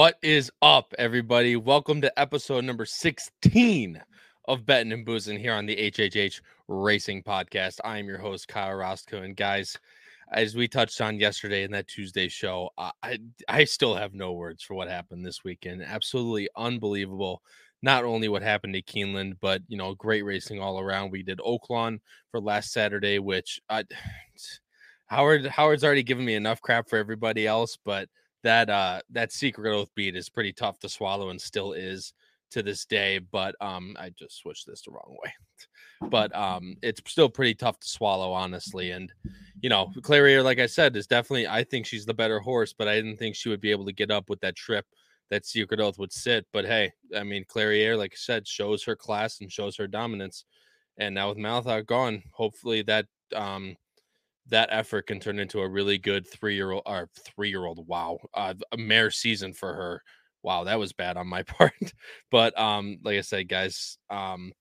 What is up, everybody? Welcome to episode number 16 of Betting and Boozing here on the HHH Racing Podcast. I am your host, Kyle Roscoe. And guys, as we touched on yesterday in that Tuesday show, I, I still have no words for what happened this weekend. Absolutely unbelievable. Not only what happened to Keeneland, but you know, great racing all around. We did Oaklawn for last Saturday, which I, Howard Howard's already given me enough crap for everybody else, but that uh that secret oath beat is pretty tough to swallow and still is to this day but um i just switched this the wrong way. But um it's still pretty tough to swallow honestly and you know Clairiere like i said is definitely i think she's the better horse but i didn't think she would be able to get up with that trip that secret oath would sit. But hey i mean Clairiere like i said shows her class and shows her dominance. And now with Malathaat gone hopefully that um that effort can turn into a really good three year old or three year old. Wow, uh, a mare season for her. Wow, that was bad on my part. but um, like I said, guys, um,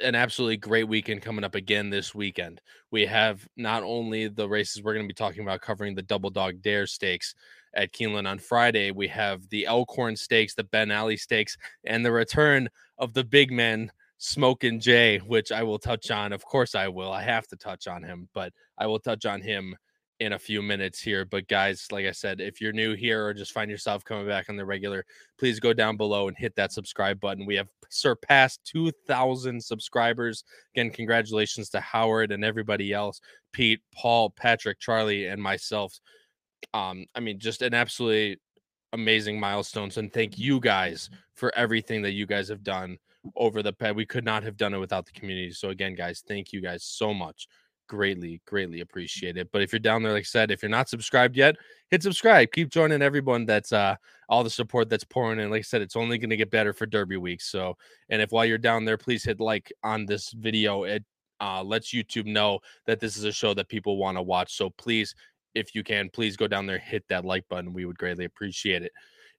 an absolutely great weekend coming up again this weekend. We have not only the races we're going to be talking about covering the Double Dog Dare Stakes at Keeneland on Friday. We have the Elkhorn Stakes, the Ben Ali Stakes, and the return of the big men Smoking Jay, which I will touch on. Of course, I will. I have to touch on him, but I will touch on him in a few minutes here. But guys, like I said, if you're new here or just find yourself coming back on the regular, please go down below and hit that subscribe button. We have surpassed 2,000 subscribers. Again, congratulations to Howard and everybody else, Pete, Paul, Patrick, Charlie, and myself. Um, I mean, just an absolutely amazing milestones. And thank you guys for everything that you guys have done over the pad. We could not have done it without the community. So again, guys, thank you guys so much. Greatly, greatly appreciate it. But if you're down there, like I said, if you're not subscribed yet, hit subscribe. Keep joining everyone that's uh all the support that's pouring in. Like I said, it's only going to get better for Derby week. So, and if while you're down there, please hit like on this video. It uh, lets YouTube know that this is a show that people want to watch. So please, if you can, please go down there, hit that like button. We would greatly appreciate it.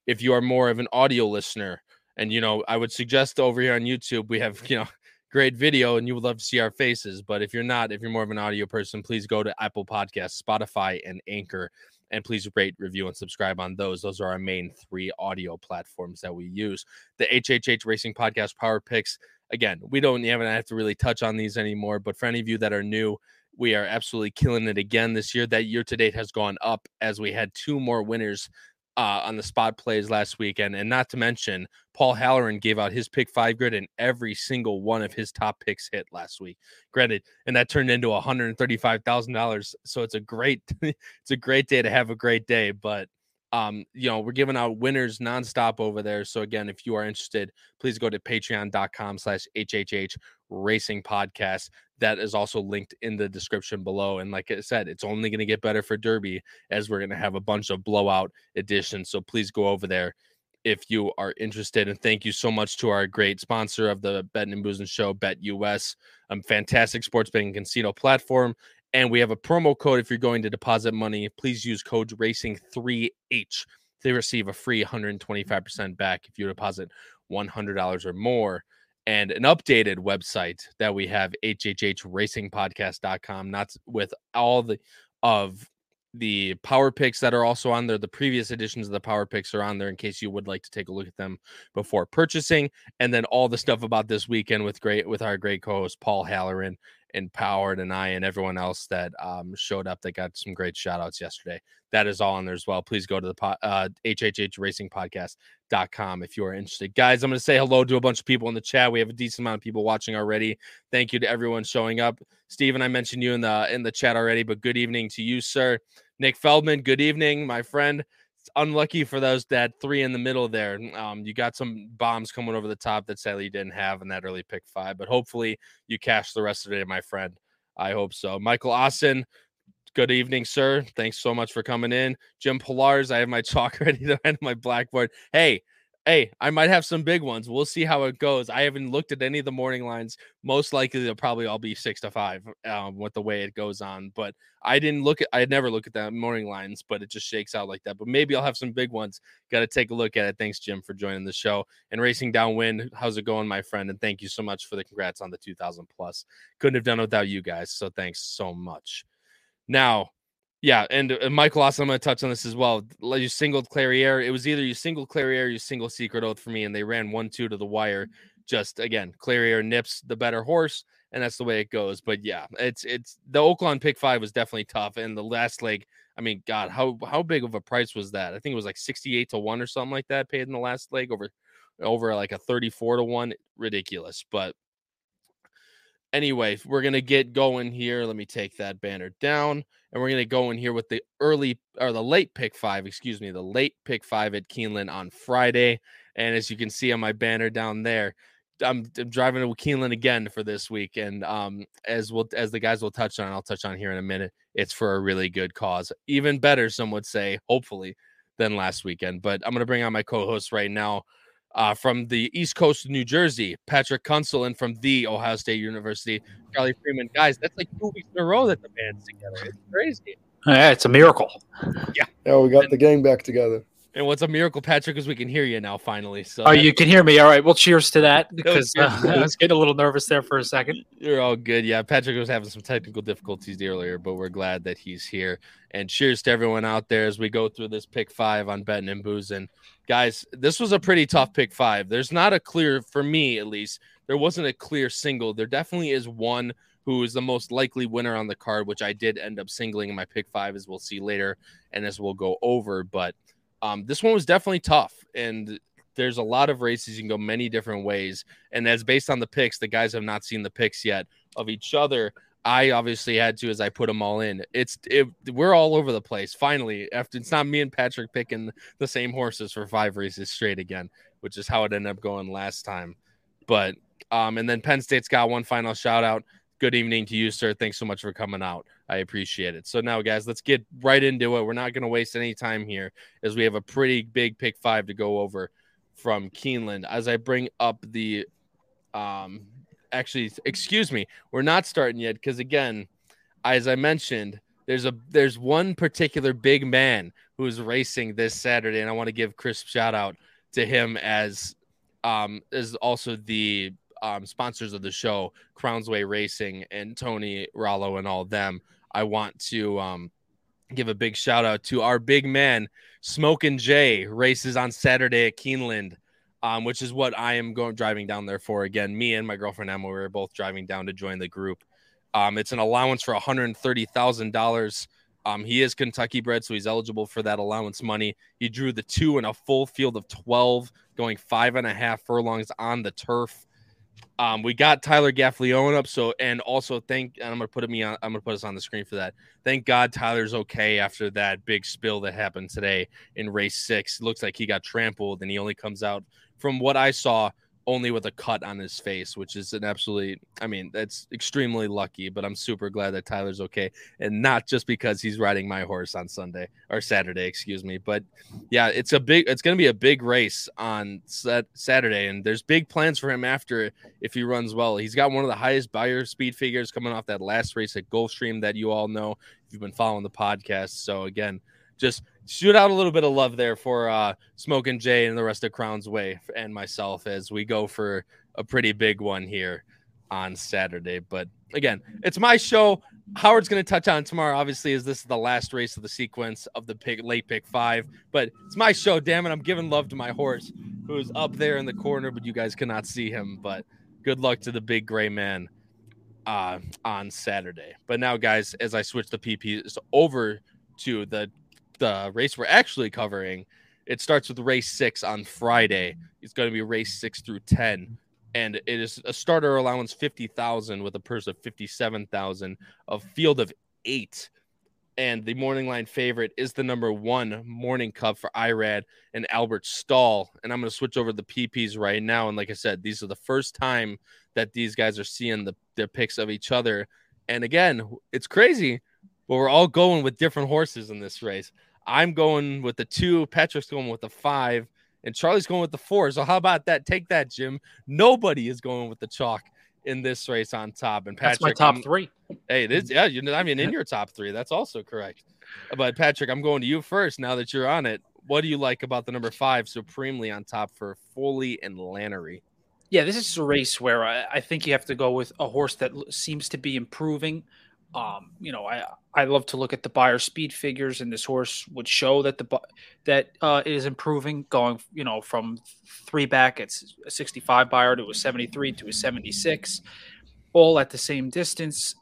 If you are more of an audio listener, and you know, I would suggest over here on YouTube we have you know great video and you would love to see our faces. But if you're not, if you're more of an audio person, please go to Apple Podcasts, Spotify, and Anchor, and please rate, review, and subscribe on those. Those are our main three audio platforms that we use. The HHH Racing Podcast Power Picks. Again, we don't even have to really touch on these anymore. But for any of you that are new, we are absolutely killing it again this year. That year to date has gone up as we had two more winners uh, on the spot plays last weekend. And not to mention, Paul Halloran gave out his pick five grid, and every single one of his top picks hit last week. Granted, and that turned into $135,000. So it's a great, it's a great day to have a great day. But um, you know, we're giving out winners nonstop over there. So again, if you are interested, please go to patreon.com slash HHH racing podcast. That is also linked in the description below. And like I said, it's only going to get better for Derby as we're going to have a bunch of blowout editions. So please go over there if you are interested. And thank you so much to our great sponsor of the Bet and Boozing Show, BetUS, a fantastic sports betting casino platform. And we have a promo code if you're going to deposit money. Please use code RACING3H. They receive a free 125% back if you deposit $100 or more. And an updated website that we have, hhhracingpodcast.com, not with all the of the power picks that are also on there. The previous editions of the power picks are on there in case you would like to take a look at them before purchasing. And then all the stuff about this weekend with great with our great co-host Paul Halloran and Powered and I and everyone else that um, showed up that got some great shout outs yesterday. That is all on there as well. Please go to the uh, hhhracingpodcast.com if you are interested. Guys, I'm going to say hello to a bunch of people in the chat. We have a decent amount of people watching already. Thank you to everyone showing up. Steven, I mentioned you in the in the chat already, but good evening to you, sir. Nick Feldman, good evening, my friend unlucky for those that three in the middle there. Um, you got some bombs coming over the top that sadly you didn't have in that early pick five, but hopefully you cash the rest of the day, my friend. I hope so. Michael Austin, good evening, sir. Thanks so much for coming in. Jim Pilars, I have my chalk ready to end my blackboard. Hey, hey, I might have some big ones. We'll see how it goes. I haven't looked at any of the morning lines. Most likely, they'll probably all be six to five um, with the way it goes on. But I didn't look at, I never look at that morning lines, but it just shakes out like that. But maybe I'll have some big ones. Got to take a look at it. Thanks, Jim, for joining the show and racing downwind. How's it going, my friend? And thank you so much for the congrats on the 2000 plus. Couldn't have done it without you guys. So thanks so much. Now, Yeah, and, uh, Michael also I'm going to touch on this as well. You singled Clairiere. It was either you single Clairiere, you single Secret Oath for me, and they ran one two to the wire. Just again, Clairiere nips the better horse, and that's the way it goes. But yeah, it's it's the Oaklawn pick five was definitely tough, and the last leg. I mean, God, how how big of a price was that? I think it was like sixty eight to one or something like that paid in the last leg over over like a thirty four to one. Ridiculous, but anyway, we're gonna get going here. Let me take that banner down, and we're gonna go in here with the early or the late pick five, excuse me, the late pick five at Keeneland on Friday. And as you can see on my banner down there, I'm, I'm driving to Keeneland again for this week, and um, as we'll as the guys will touch on, I'll touch on here in a minute. It's for a really good cause, even better, some would say, hopefully, than last weekend. But I'm gonna bring on my co-host right now uh, from the East Coast of New Jersey, Patrick Kuenzel, and from the Ohio State University, Charlie Freeman. Guys, that's like two weeks in a row that the band's together. It's crazy. Yeah, it's a miracle. Yeah. Yeah, we got the gang back together. And what's a miracle, Patrick, is we can hear you now finally. So oh, you can hear me. All right. Well, cheers to that because uh, I was getting a little nervous there for a second. You're all good. Yeah, Patrick was having some technical difficulties earlier, but we're glad that he's here. And cheers to everyone out there as we go through this pick five on betting and boozing. Guys, this was a pretty tough pick five. There's not a clear, for me at least, there wasn't a clear single. There definitely is one who is the most likely winner on the card, which I did end up singling in my pick five, as we'll see later, and as we'll go over. But um, this one was definitely tough, and there's a lot of races you can go many different ways. And as based on the picks, the guys have not seen the picks yet of each other. I obviously had to as I put them all in. It's it, we're all over the place. Finally, after it's not me and Patrick picking the same horses for five races straight again, which is how it ended up going last time. But um, and then Penn State's got one final shout out. Good evening to you, sir. Thanks so much for coming out. I appreciate it. So now, guys, let's get right into it. We're not going to waste any time here as we have a pretty big pick five to go over from Keeneland. As I bring up the, um, actually, excuse me, we're not starting yet because again, as I mentioned, there's a there's one particular big man who's racing this Saturday, and I want to give crisp shout out to him as um as also the um, sponsors of the show, Crownsway Racing and Tony Rollo and all them. I want to um, give a big shout out to our big man, Smoking Jay, races on Saturday at Keeneland, um, which is what I am going driving down there for. Again, me and my girlfriend Emma, we were both driving down to join the group. Um, it's an allowance for $130,000. Um, he is Kentucky bred, so he's eligible for that allowance money. He drew the two in a full field of 12, going five and a half furlongs on the turf. Um, we got Tyler Gaffalione up, so and also thank and I'm gonna put me on I'm gonna put us on the screen for that. Thank God Tyler's okay after that big spill that happened today in race six. Looks like he got trampled and he only comes out from what I saw only with a cut on his face, which is an absolutely, I mean, that's extremely lucky, but I'm super glad that Tyler's okay. And not just because he's riding my horse on Sunday or Saturday, excuse me. But yeah, it's a big, it's going to be a big race on Saturday. And there's big plans for him after if he runs well. He's got one of the highest Beyer speed figures coming off that last race at Gulfstream that you all know if you've been following the podcast. So again, just shoot out a little bit of love there for uh, Smoke and Jay and the rest of Crown's Way and myself as we go for a pretty big one here on Saturday. But again, it's my show. Howard's going to touch on tomorrow. Obviously, is this the last race of the sequence of the pick, late pick five? But it's my show. Damn it, I'm giving love to my horse, who's up there in the corner, but you guys cannot see him. But good luck to the big gray man uh, on Saturday. But now, guys, as I switch the PPs over to the the race we're actually covering, it starts with race six on Friday. It's going to be race six through 10. And it is a starter allowance 50,000 with a purse of 57,000, a field of eight. And the morning line favorite is the number one morning cup for Irad and Albert Stall. And I'm going to switch over the PPs right now. And like I said, these are the first time that these guys are seeing the, the picks of each other. And again, it's crazy, but we're all going with different horses in this race. I'm going with the two. Patrick's going with the five, and Charlie's going with the four. So how about that? Take that, Jim. Nobody is going with the chalk in this race on top. And Patrick, That's my top I'm, three. Hey, it is. Yeah, you I mean, in your top three, that's also correct. But Patrick, I'm going to you first. Now that you're on it, what do you like about the number five supremely on top for Foley and Lanerie? Yeah, this is a race where I, I think you have to go with a horse that seems to be improving Um, you know, I I love to look at the Beyer speed figures, and this horse would show that the that uh, it is improving, going you know from three back at a 65 Beyer to a 73 to a 76, all at the same distance.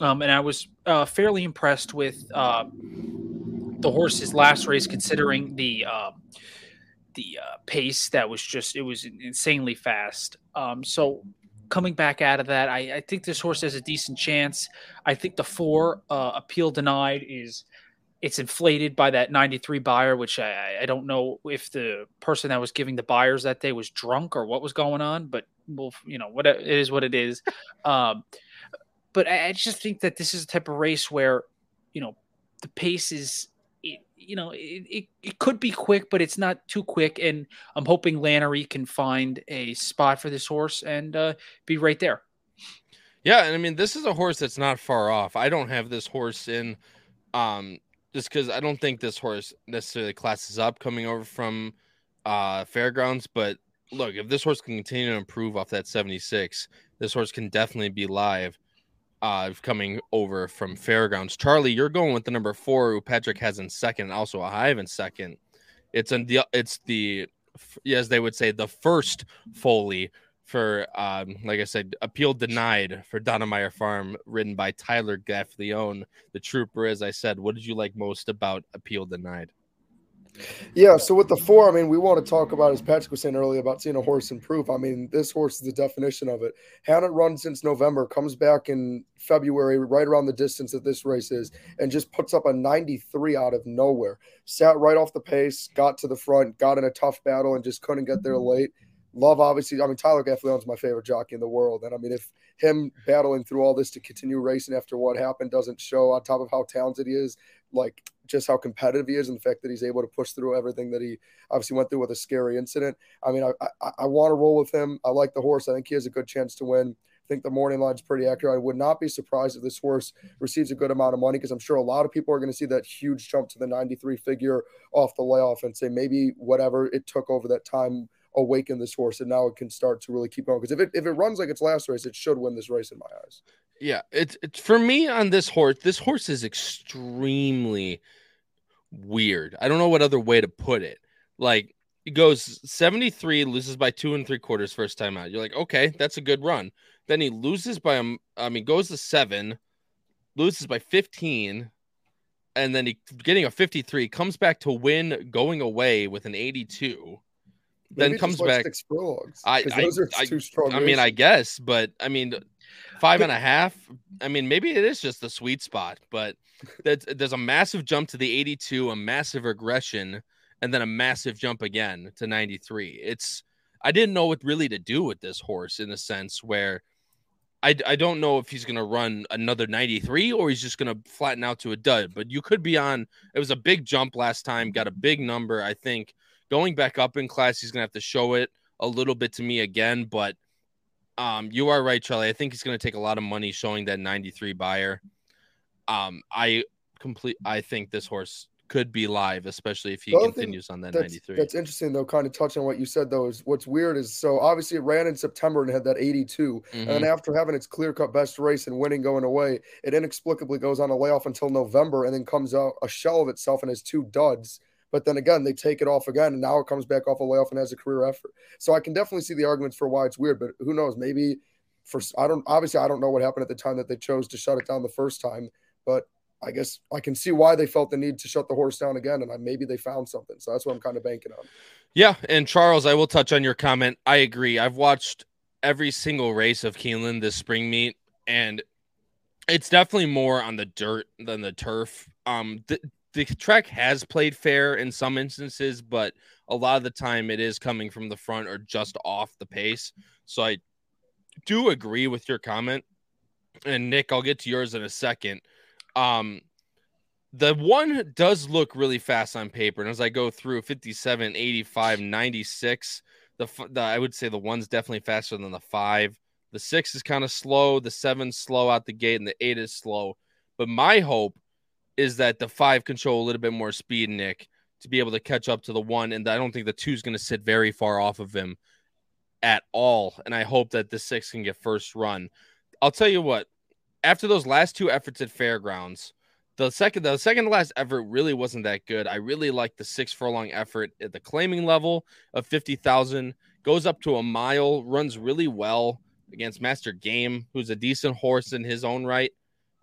Um, and I was uh, fairly impressed with uh, the horse's last race, considering the uh, the uh, pace that was just it was insanely fast. Um, so coming back out of that, I, I, think this horse has a decent chance. I think the four uh, appeal denied is it's inflated by that 93 Beyer, which I, I don't know if the person that was giving the Beyers that day was drunk or what was going on, but well, you know, what it is what it is. Um, but I, I just think that this is a type of race where, you know, the pace is you know, it, it, it, could be quick, but it's not too quick. And I'm hoping Lanerie can find a spot for this horse and uh, be right there. Yeah, and I mean, this is a horse that's not far off. I don't have this horse in, um, just because I don't think this horse necessarily classes up coming over from uh fairgrounds. But look, if this horse can continue to improve off that 76, this horse can definitely be live uh, coming over from Fairgrounds. Charlie, you're going with the number four, who Patrick has in second, also a Hive in second. It's in the it's the as they would say the first Foley for um, like I said, appeal denied for Donnemeyer Farm, written by Tyler Gaffalione, the trooper. As I said, what did you like most about appeal denied? Yeah, so with the four, I mean, we want to talk about, as Patrick was saying earlier, about seeing a horse improve. I mean, this horse is the definition of it. Hadn't run since November, comes back in February, right around the distance that this race is, and just puts up a 93 out of nowhere. Sat right off the pace, got to the front, got in a tough battle, and just couldn't get there mm-hmm. late. Love, obviously, I mean, Tyler Gaffalione's my favorite jockey in the world. And I mean, if him battling through all this to continue racing after what happened doesn't show on top of how talented he is, like just how competitive he is and the fact that he's able to push through everything that he obviously went through with a scary incident. I mean, I, I, I want to roll with him. I like the horse. I think he has a good chance to win. I think the morning line's pretty accurate. I would not be surprised if this horse receives a good amount of money because I'm sure a lot of people are going to see that huge jump to the 93 figure off the layoff and say maybe whatever it took over that time awaken this horse and now it can start to really keep going because if it if it runs like its last race it should win this race in my eyes yeah it's it's for me on this horse this horse is extremely weird i don't know what other way to put it like it goes 73 loses by two and three quarters first time out you're like okay that's a good run then he loses by um i mean goes to seven loses by 15 and then he getting a 53 comes back to win going away with an 82 then comes back. I, I, those are I, too strong. I mean, I guess, but I mean, five and a half. I mean, maybe it is just the sweet spot, but there's a massive jump to the 82, a massive regression, and then a massive jump again to 93. It's I didn't know what really to do with this horse in the sense where I, I don't know if he's going to run another 93 or he's just going to flatten out to a dud. But you could be on. It was a big jump last time, got a big number. I think going back up in class, he's gonna have to show it a little bit to me again. But um, you are right, Charlie. I think he's gonna take a lot of money showing that 93 Beyer. Um, I complete. I think this horse could be live, especially if he continues on that that's, 93. That's interesting, though. Kind of touching on what you said, though, is what's weird is so obviously it ran in September and had that 82, mm-hmm. and then after having its clear cut best race and winning going away, it inexplicably goes on a layoff until November and then comes out a shell of itself and has two duds. But then again, they take it off again, and now it comes back off a layoff and has a career effort. So I can definitely see the arguments for why it's weird. But who knows? Maybe for I don't obviously I don't know what happened at the time that they chose to shut it down the first time, but I guess I can see why they felt the need to shut the horse down again, and I, maybe they found something. So that's what I'm kind of banking on. Yeah, and Charles, I will touch on your comment. I agree. I've watched every single race of Keeneland this spring meet, and it's definitely more on the dirt than the turf. Um, th- the track has played fair in some instances, but a lot of the time it is coming from the front or just off the pace. So I do agree with your comment. And Nick, I'll get to yours in a second. Um, the one does look really fast on paper. And as I go through 57, 85, 96, the, the I would say the one's definitely faster than the five. The six is kind of slow. The seven's slow out the gate, and the eight is slow. But my hope is that the five control a little bit more speed, Nick, to be able to catch up to the one. And I don't think the two is going to sit very far off of him at all. And I hope that the six can get first run. I'll tell you what, after those last two efforts at fairgrounds, the second the second to last effort really wasn't that good. I really like the six furlong effort at the claiming level of fifty thousand. Goes up to a mile, runs really well against Master Game, who's a decent horse in his own right.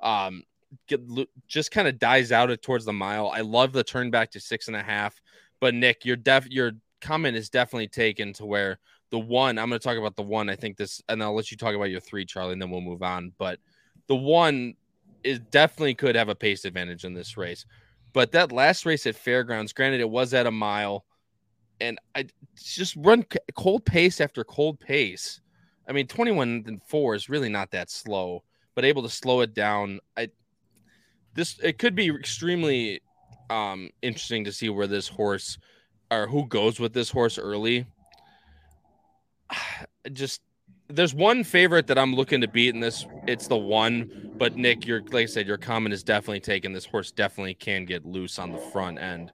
Um, get, just kind of dies out at towards the mile. I love the turn back to six and a half. But Nick, your def your comment is definitely taken to where the one I'm going to talk about the one. I think this, and I'll let you talk about your three, Charlie, and then we'll move on. But the one is definitely could have a pace advantage in this race. But that last race at Fairgrounds, granted, it was at a mile, and I just run cold pace after cold pace. I mean, 21 and four is really not that slow, but able to slow it down. I this it could be extremely um interesting to see where this horse or who goes with this horse early. Just there's one favorite that I'm looking to beat in this. It's the one, but Nick, your like I said, your comment is definitely taken. This horse definitely can get loose on the front end.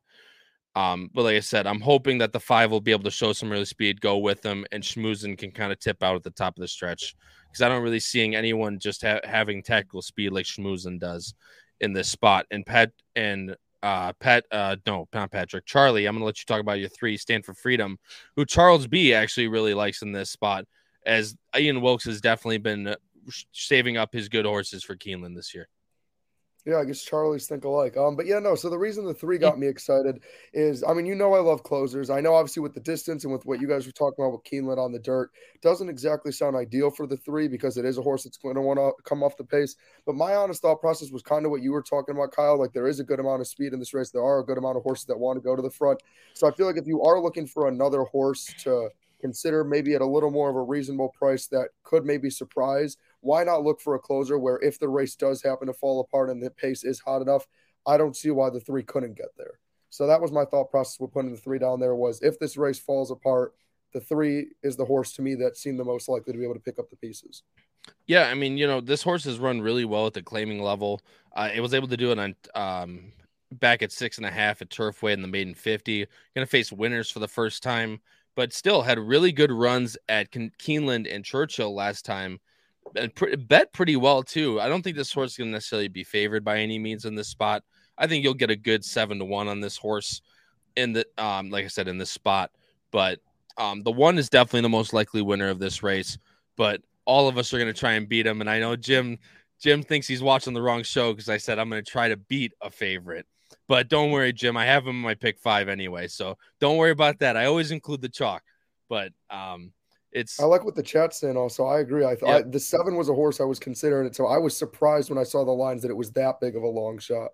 Um, but like I said, I'm hoping that the five will be able to show some really speed, go with them, and Schmoozen can kind of tip out at the top of the stretch because I don't really seeing anyone just ha- having tactical speed like Schmoozen does in this spot. And Pat and uh, Pat, uh, no, not Patrick, Charlie. I'm gonna let you talk about your three. Stand for Freedom, who Charles B actually really likes in this spot, as Ian Wilkes has definitely been uh, saving up his good horses for Keeneland this year. Yeah, I guess Charlie's think alike. Um, but yeah, no. So the reason the three got me excited is, I mean, you know, I love closers. I know, obviously, with the distance and with what you guys were talking about with Keeneland on the dirt, doesn't exactly sound ideal for the three because it is a horse that's going to want to come off the pace. But my honest thought process was kind of what you were talking about, Kyle. Like there is a good amount of speed in this race. There are a good amount of horses that want to go to the front. So I feel like if you are looking for another horse to consider maybe at a little more of a reasonable price that could maybe surprise why not look for a closer where if the race does happen to fall apart and the pace is hot enough, I don't see why the three couldn't get there. So that was my thought process with putting the three down there was if this race falls apart, the three is the horse to me that seemed the most likely to be able to pick up the pieces. Yeah, I mean, you know, this horse has run really well at the claiming level. Uh, it was able to do it on um, back at six and a half at Turfway in the maiden 50. Going to face winners for the first time, but still had really good runs at Keeneland and Churchill last time bet pretty well too. I don't think this horse is going to necessarily be favored by any means in this spot. I think you'll get a good seven to one on this horse in the um, like I said, in this spot. But um, the one is definitely the most likely winner of this race. But all of us are going to try and beat him. And I know Jim Jim thinks he's watching the wrong show because I said I'm going to try to beat a favorite. But don't worry, Jim. I have him in my pick five anyway, so don't worry about that. I always include the chalk. But um, it's I like what the chat's saying. Also, I agree. I thought the seven was a horse I was considering it, so I was surprised when I saw the lines that it was that big of a long shot.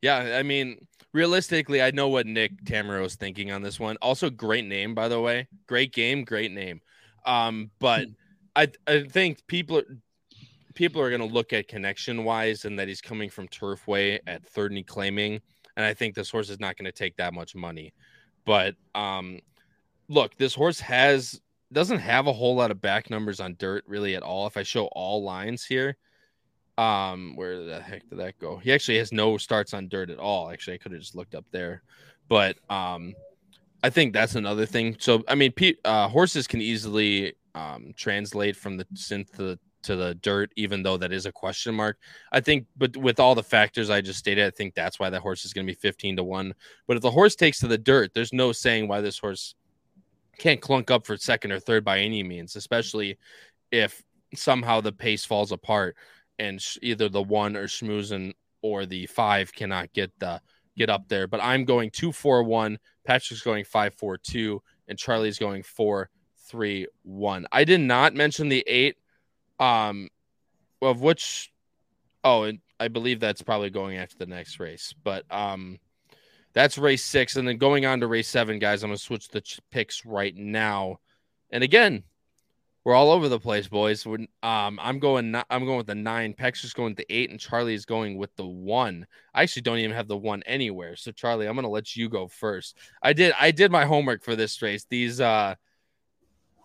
Yeah, I mean, realistically, I know what Nick Tamero is thinking on this one. Also, great name, by the way. Great game, great name. Um, but hmm. I I think people people are going to look at connection wise and that he's coming from Turfway at third and claiming, and I think this horse is not going to take that much money. But um, look, this horse has doesn't have a whole lot of back numbers on dirt really at all. If I show all lines here, um, where the heck did that go? He actually has no starts on dirt at all. Actually, I could have just looked up there, but um, I think that's another thing. So I mean, pe- uh, horses can easily um, translate from the synth to the, to the dirt, even though that is a question mark. I think, but with all the factors I just stated, I think that's why that horse is going to be 15 to 1. But if the horse takes to the dirt, there's no saying why this horse can't clunk up for second or third by any means, especially if somehow the pace falls apart and sh- either the one or Schmoozen or the five cannot get the get up there. But I'm going two four one. Patrick's going five four two, and Charlie's going four three one. I did not mention the eight, um, of which, oh, and I believe that's probably going after the next race. But um, that's race six. And then going on to race seven, guys, I'm going to switch the picks right now. And again, we're all over the place, boys. um, I'm going. I'm going with the nine. Peck's just going with the eight, and Charlie is going with the one. I actually don't even have the one anywhere. So Charlie, I'm going to let you go first. I did. I did my homework for this race. These, uh,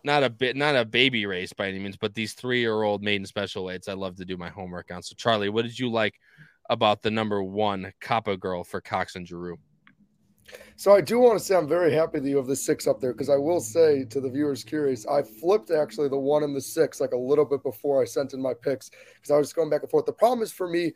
not a bit, not a baby race by any means, but these three year old maiden special weights. I love to do my homework on. So Charlie, what did you like about the number one Kappa girl for Cox and Geroux? So I do want to say I'm very happy that you have the six up there because I will say to the viewers curious, I flipped actually the one and the six like a little bit before I sent in my picks because I was going back and forth. The problem is for me,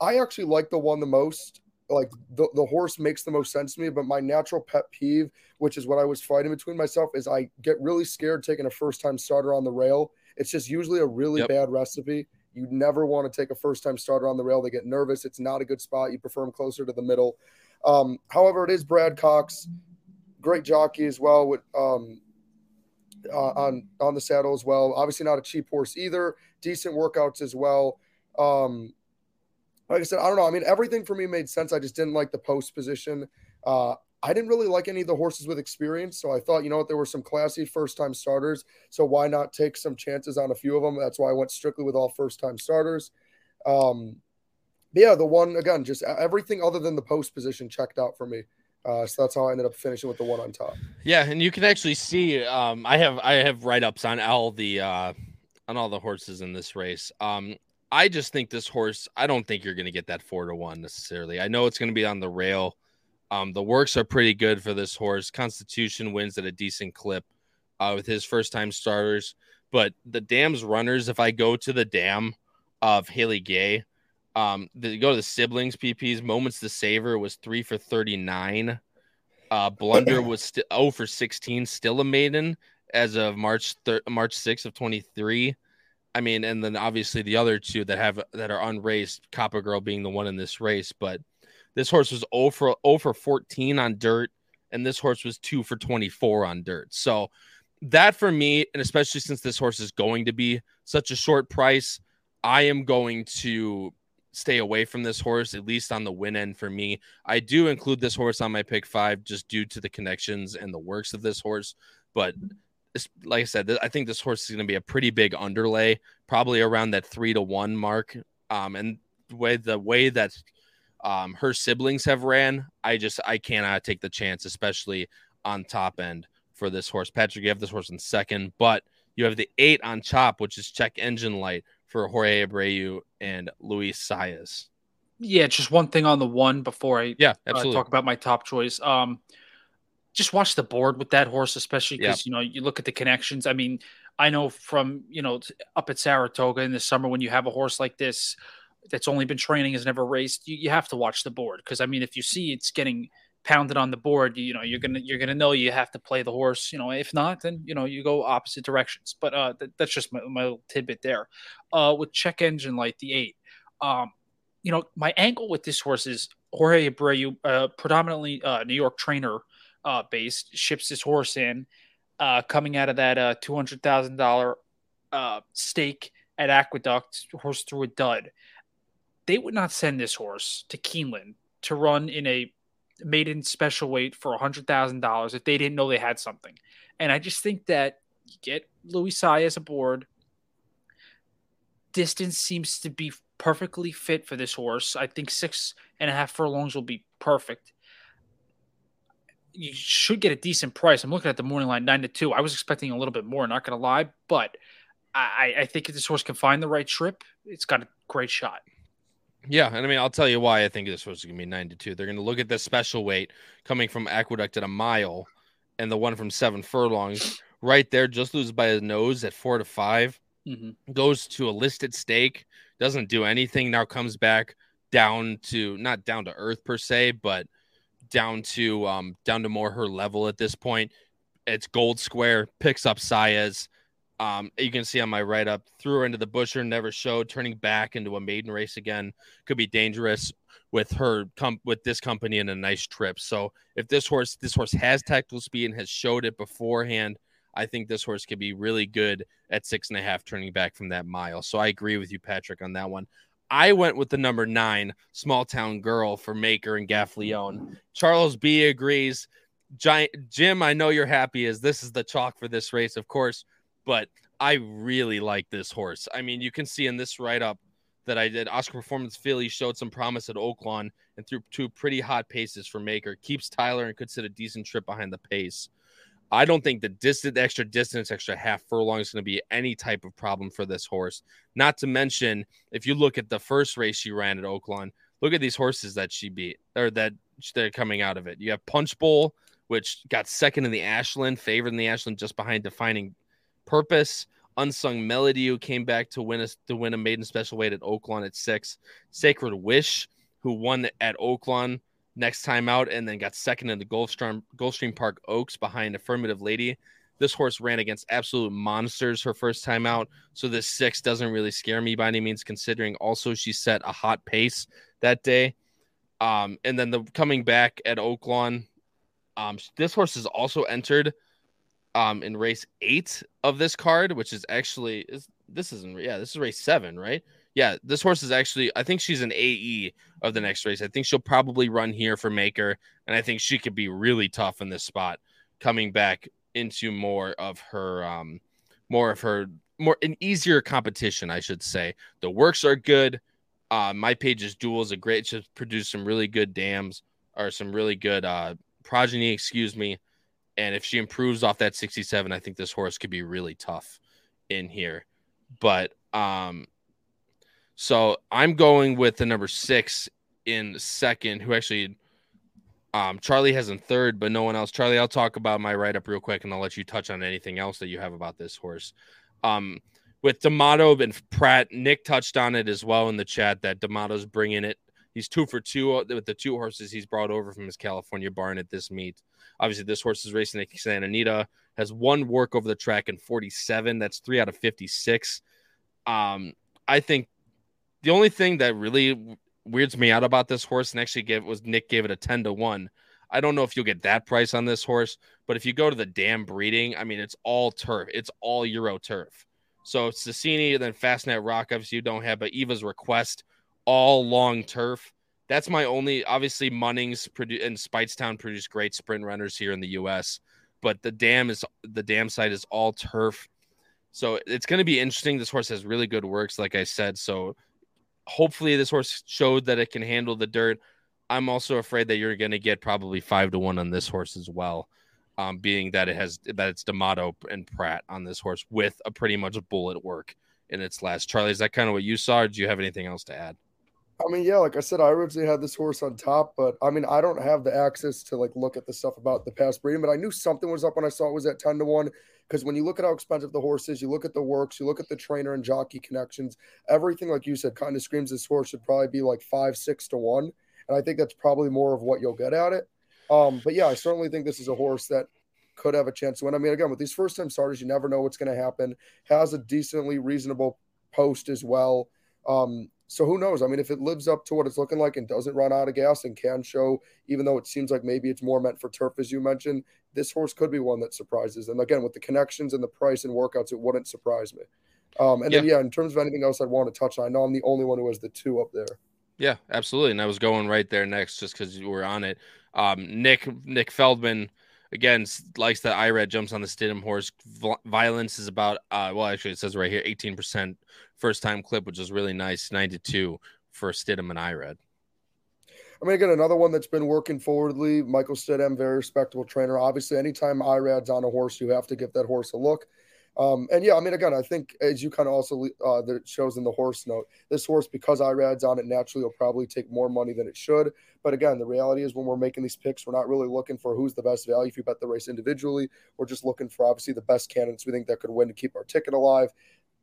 I actually like the one the most. Like the, the horse makes the most sense to me, but my natural pet peeve, which is what I was fighting between myself, is I get really scared taking a first time starter on the rail. It's just usually a really yep. bad recipe. You never want to take a first time starter on the rail. They get nervous. It's not a good spot. You prefer them closer to the middle. Um, however, it is Brad Cox, great jockey as well with um, uh, on on the saddle as well. Obviously, not a cheap horse either. Decent workouts as well. Um, like I said, I don't know. I mean, everything for me made sense. I just didn't like the post position. Uh, I didn't really like any of the horses with experience. So I thought, you know what, there were some classy first time starters. So why not take some chances on a few of them? That's why I went strictly with all first time starters. Um, yeah, the one again, just everything other than the post position checked out for me. Uh, so that's how I ended up finishing with the one on top. Yeah, and you can actually see um, I have I have write ups on all the uh, on all the horses in this race. Um, I just think this horse. I don't think you're going to get that four to one necessarily. I know it's going to be on the rail. Um, the works are pretty good for this horse. Constitution wins at a decent clip uh, with his first time starters, but the dam's runners. If I go to the dam of Haley Gay, um, the go to the siblings PPs. Moments to savor was three for thirty nine. Uh, Blunder was st- oh for sixteen, still a maiden as of March thir- March sixth of twenty three. I mean, and then obviously the other two that have that are unraced, Copper Girl being the one in this race, but this horse was 0 for 0 for 14 on dirt, and this horse was 2 for 24 on dirt. So that for me, and especially since this horse is going to be such a short price, I am going to stay away from this horse, at least on the win end for me. I do include this horse on my pick five just due to the connections and the works of this horse. But like I said, I think this horse is going to be a pretty big underlay, probably around that three to one mark. Um, and the way the way that um, her siblings have ran, I just I cannot take the chance, especially on top end for this horse. Patrick, you have this horse in second, but you have the eight on chop, which is check engine light for Jorge Abreu and Luis Saez. Yeah, just one thing on the one before I yeah absolutely. Uh, talk about my top choice. Um, just watch the board with that horse, especially because you know you look at the connections. I mean, I know from you know up at Saratoga in the summer when you have a horse like this that's only been training has never raced, you, you have to watch the board because I mean if you see it's getting pounded on the board, you know, you're gonna you're gonna know you have to play the horse. You know, if not, then you know you go opposite directions. But uh, th- that's just my, my little tidbit there. Uh, with check engine light, the eight. Um, you know, my angle with this horse is Jorge Abreu, uh, predominantly uh, New York trainer uh, based, ships this horse in, uh, coming out of that uh, two hundred thousand dollar uh, stake at Aqueduct. Horse through a dud. They would not send this horse to Keeneland to run in a maiden special weight for a hundred thousand dollars if they didn't know they had something. And I just think that you get Luis Saez aboard. Distance seems to be perfectly fit for this horse. I think six and a half furlongs will be perfect. You should get a decent price. I'm looking at the morning line nine to two. I was expecting a little bit more, not gonna lie, but I, I think if this horse can find the right trip, it's got a great shot. Yeah, and I mean, I'll tell you why I think this was going to be nine to two. They're going to look at the special weight coming from Aqueduct at a mile, and the one from seven furlongs right there just loses by a nose at four to 5 mm-hmm. goes to a listed stake, doesn't do anything. Now comes back down to not down to earth per se, but down to um down to more her level at this point. It's gold square, picks up Saez um, you can see on my write up, threw her into the busher, never showed, turning back into a maiden race again. Could be dangerous with her com- with this company in a nice trip. So if this horse this horse has tactical speed and has showed it beforehand, I think this horse could be really good at six and a half turning back from that mile. So I agree with you, Patrick, on that one. I went with the number nine, small town girl for Maker and Gaffalione. Charles B agrees. Giant Jim, I know you're happy as this is the chalk for this race, of course but I really like this horse. I mean, you can see in this write up that I did, Oscar Performance filly showed some promise at Oaklawn and threw two pretty hot paces for Maker. Keeps Tyler and could sit a decent trip behind the pace. I don't think the extra distance, extra half furlong is going to be any type of problem for this horse. Not to mention, if you look at the first race she ran at Oaklawn, look at these horses that she beat or that are coming out of it. You have Punch Bowl, which got second in the Ashland, favored in the Ashland, just behind Defining Purpose. Unsung Melody, who came back to win a to win a maiden special weight at Oaklawn at six. Sacred Wish, who won at Oaklawn next time out, and then got second in the Gulfstream Gulfstream Park Oaks behind Affirmative Lady. This horse ran against absolute monsters her first time out, so this six doesn't really scare me by any means. Considering also she set a hot pace that day, um, and then the coming back at Oaklawn, um, this horse is also entered um in race eight of this card, which is actually is this isn't yeah this is race seven right yeah this horse is actually I think she's an AE of the next race. I think she'll probably run here for Maker, and I think she could be really tough in this spot, coming back into more of her um more of her more an easier competition I should say. The works are good. Uh, my page's duel is a great to produce some really good dams or some really good uh progeny, excuse me and if she improves off that 67, I think this horse could be really tough in here. But um so I'm going with the number six in second, who actually um Charlie has in third, but no one else. Charlie, I'll talk about my write-up real quick and I'll let you touch on anything else that you have about this horse. Um with D'Amato and Prat, Nick touched on it as well in the chat that D'Amato's bringing it. He's two for two with the two horses he's brought over from his California barn at this meet. Obviously, this horse is racing at Santa Anita, has one work over the track in 47. That's three out of 56. Um, I think the only thing that really weirds me out about this horse and actually gave was Nick gave it a 10 to 1. I don't know if you'll get that price on this horse, but if you go to the dam breeding, I mean, it's all turf, it's all Euro turf. So Sassini, then Fastnet Rock, obviously, you don't have, but Eva's Request, all long turf that's my only. Obviously, Munnings produ- and Speightstown produce great sprint runners here in the U.S., but the dam is the dam site is all turf, so it's going to be interesting. This horse has really good works, like I said. So hopefully, this horse showed that it can handle the dirt. I'm also afraid that you're going to get probably five to one on this horse as well, um, being that it has that it's D'Amato and Prat on this horse with a pretty much bullet work in its last. Charlie, is that kind of what you saw, or do you have anything else to add? I mean, yeah, like I said, I originally had this horse on top, but I mean, I don't have the access to like look at the stuff about the past breeding, but I knew something was up when I saw it was at 10 to 1. Because when you look at how expensive the horse is, you look at the works, you look at the trainer and jockey connections, everything, like you said, kind of screams this horse should probably be like five, six to one. And I think that's probably more of what you'll get at it. Um, but yeah, I certainly think this is a horse that could have a chance to win. I mean, again, with these first time starters, you never know what's going to happen. Has a decently reasonable post as well. Um, so who knows? I mean, if it lives up to what it's looking like and doesn't run out of gas and can show, even though it seems like maybe it's more meant for turf, as you mentioned, this horse could be one that surprises. And again, with the connections and the price and workouts, it wouldn't surprise me. Um, and yeah. then, yeah, in terms of anything else I'd want to touch on, I know I'm the only one who has the two up there. Yeah, absolutely. And I was going right there next just because you were on it. Um, Nick Nick Feldman again likes that IRAD jumps on the Stidham horse. Violence is about uh, well, actually it says right here, 18% first time clip, which is really nice. 92 for Stidham and IRAD. I mean, again, another one that's been working forwardly. Michael Stidham, very respectable trainer. Obviously, anytime IRAD's on a horse, you have to give that horse a look. Um, and yeah, I mean, again, I think as you kind of also uh, that shows in the horse note, this horse because IRAD's on it naturally will probably take more money than it should. But again, the reality is when we're making these picks, we're not really looking for who's the best value. If you bet the race individually, we're just looking for obviously the best candidates we think that could win to keep our ticket alive.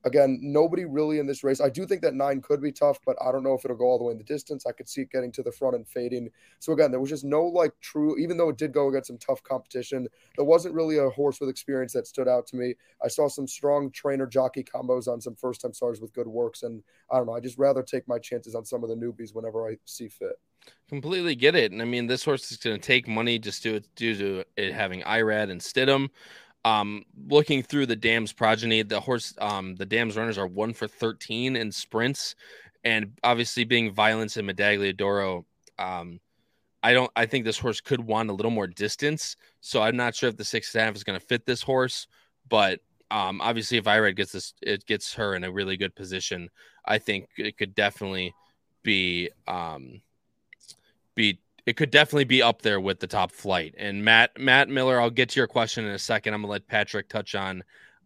Again, nobody really in this race. I do think that nine could be tough, but I don't know if it'll go all the way in the distance. I could see it getting to the front and fading. So again, there was just no like true, even though it did go against some tough competition, there wasn't really a horse with experience that stood out to me. I saw some strong trainer jockey combos on some first time stars with good works. And I don't know, I just rather take my chances on some of the newbies whenever I see fit. Completely get it. And I mean, this horse is going to take money just due, due to it having IRAD and Stidham. Um, looking through the Dams progeny, the horse, um, the Dams runners are one for 13 in sprints, and obviously being Violence and Medaglia d'Oro, um, I don't. I think this horse could want a little more distance, so I'm not sure if the six and a half is going to fit this horse. But um, obviously, if IRAD gets this, it gets her in a really good position. I think it could definitely be um, be it could definitely be up there with the top flight. And Matt Matt Miller, I'll get to your question in a second. I'm gonna let Patrick touch on.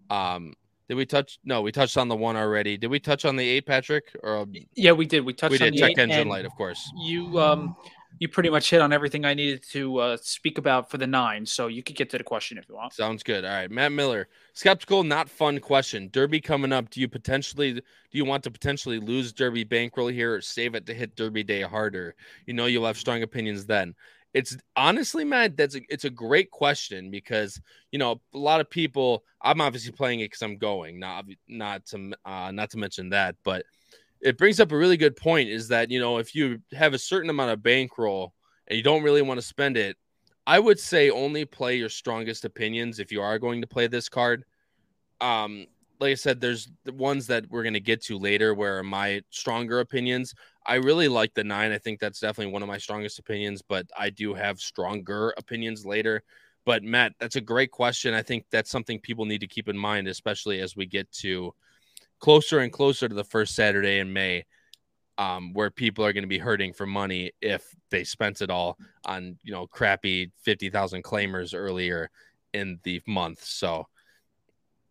Um, did we touch? No, we touched on the one already. Did we touch on the eight, Patrick? Or yeah, we did. We touched. We did check engine light, of course. You um, you pretty much hit on everything I needed to uh, speak about for the nine. So you could get to the question if you want. Sounds good. All right, Matt Miller, skeptical, not fun question. Derby coming up. Do you potentially do you want to potentially lose Derby bankroll here or save it to hit Derby day harder? You know you'll have strong opinions then. It's honestly, Matt, that's a, it's a great question because you know a lot of people. I'm obviously playing it because I'm going, not not to uh, not to mention that, but it brings up a really good point is that you know if you have a certain amount of bankroll and you don't really want to spend it i would say only play your strongest opinions if you are going to play this card. Um like i said there's the ones that we're going to get to later where my stronger opinions. I really like the nine. I think that's definitely one of my strongest opinions but i do have stronger opinions later. But matt that's a great question. I think that's something people need to keep in mind especially as we get to closer and closer to the first Saturday in May, um, where people are going to be hurting for money if they spent it all on you know crappy fifty thousand claimers earlier in the month. So,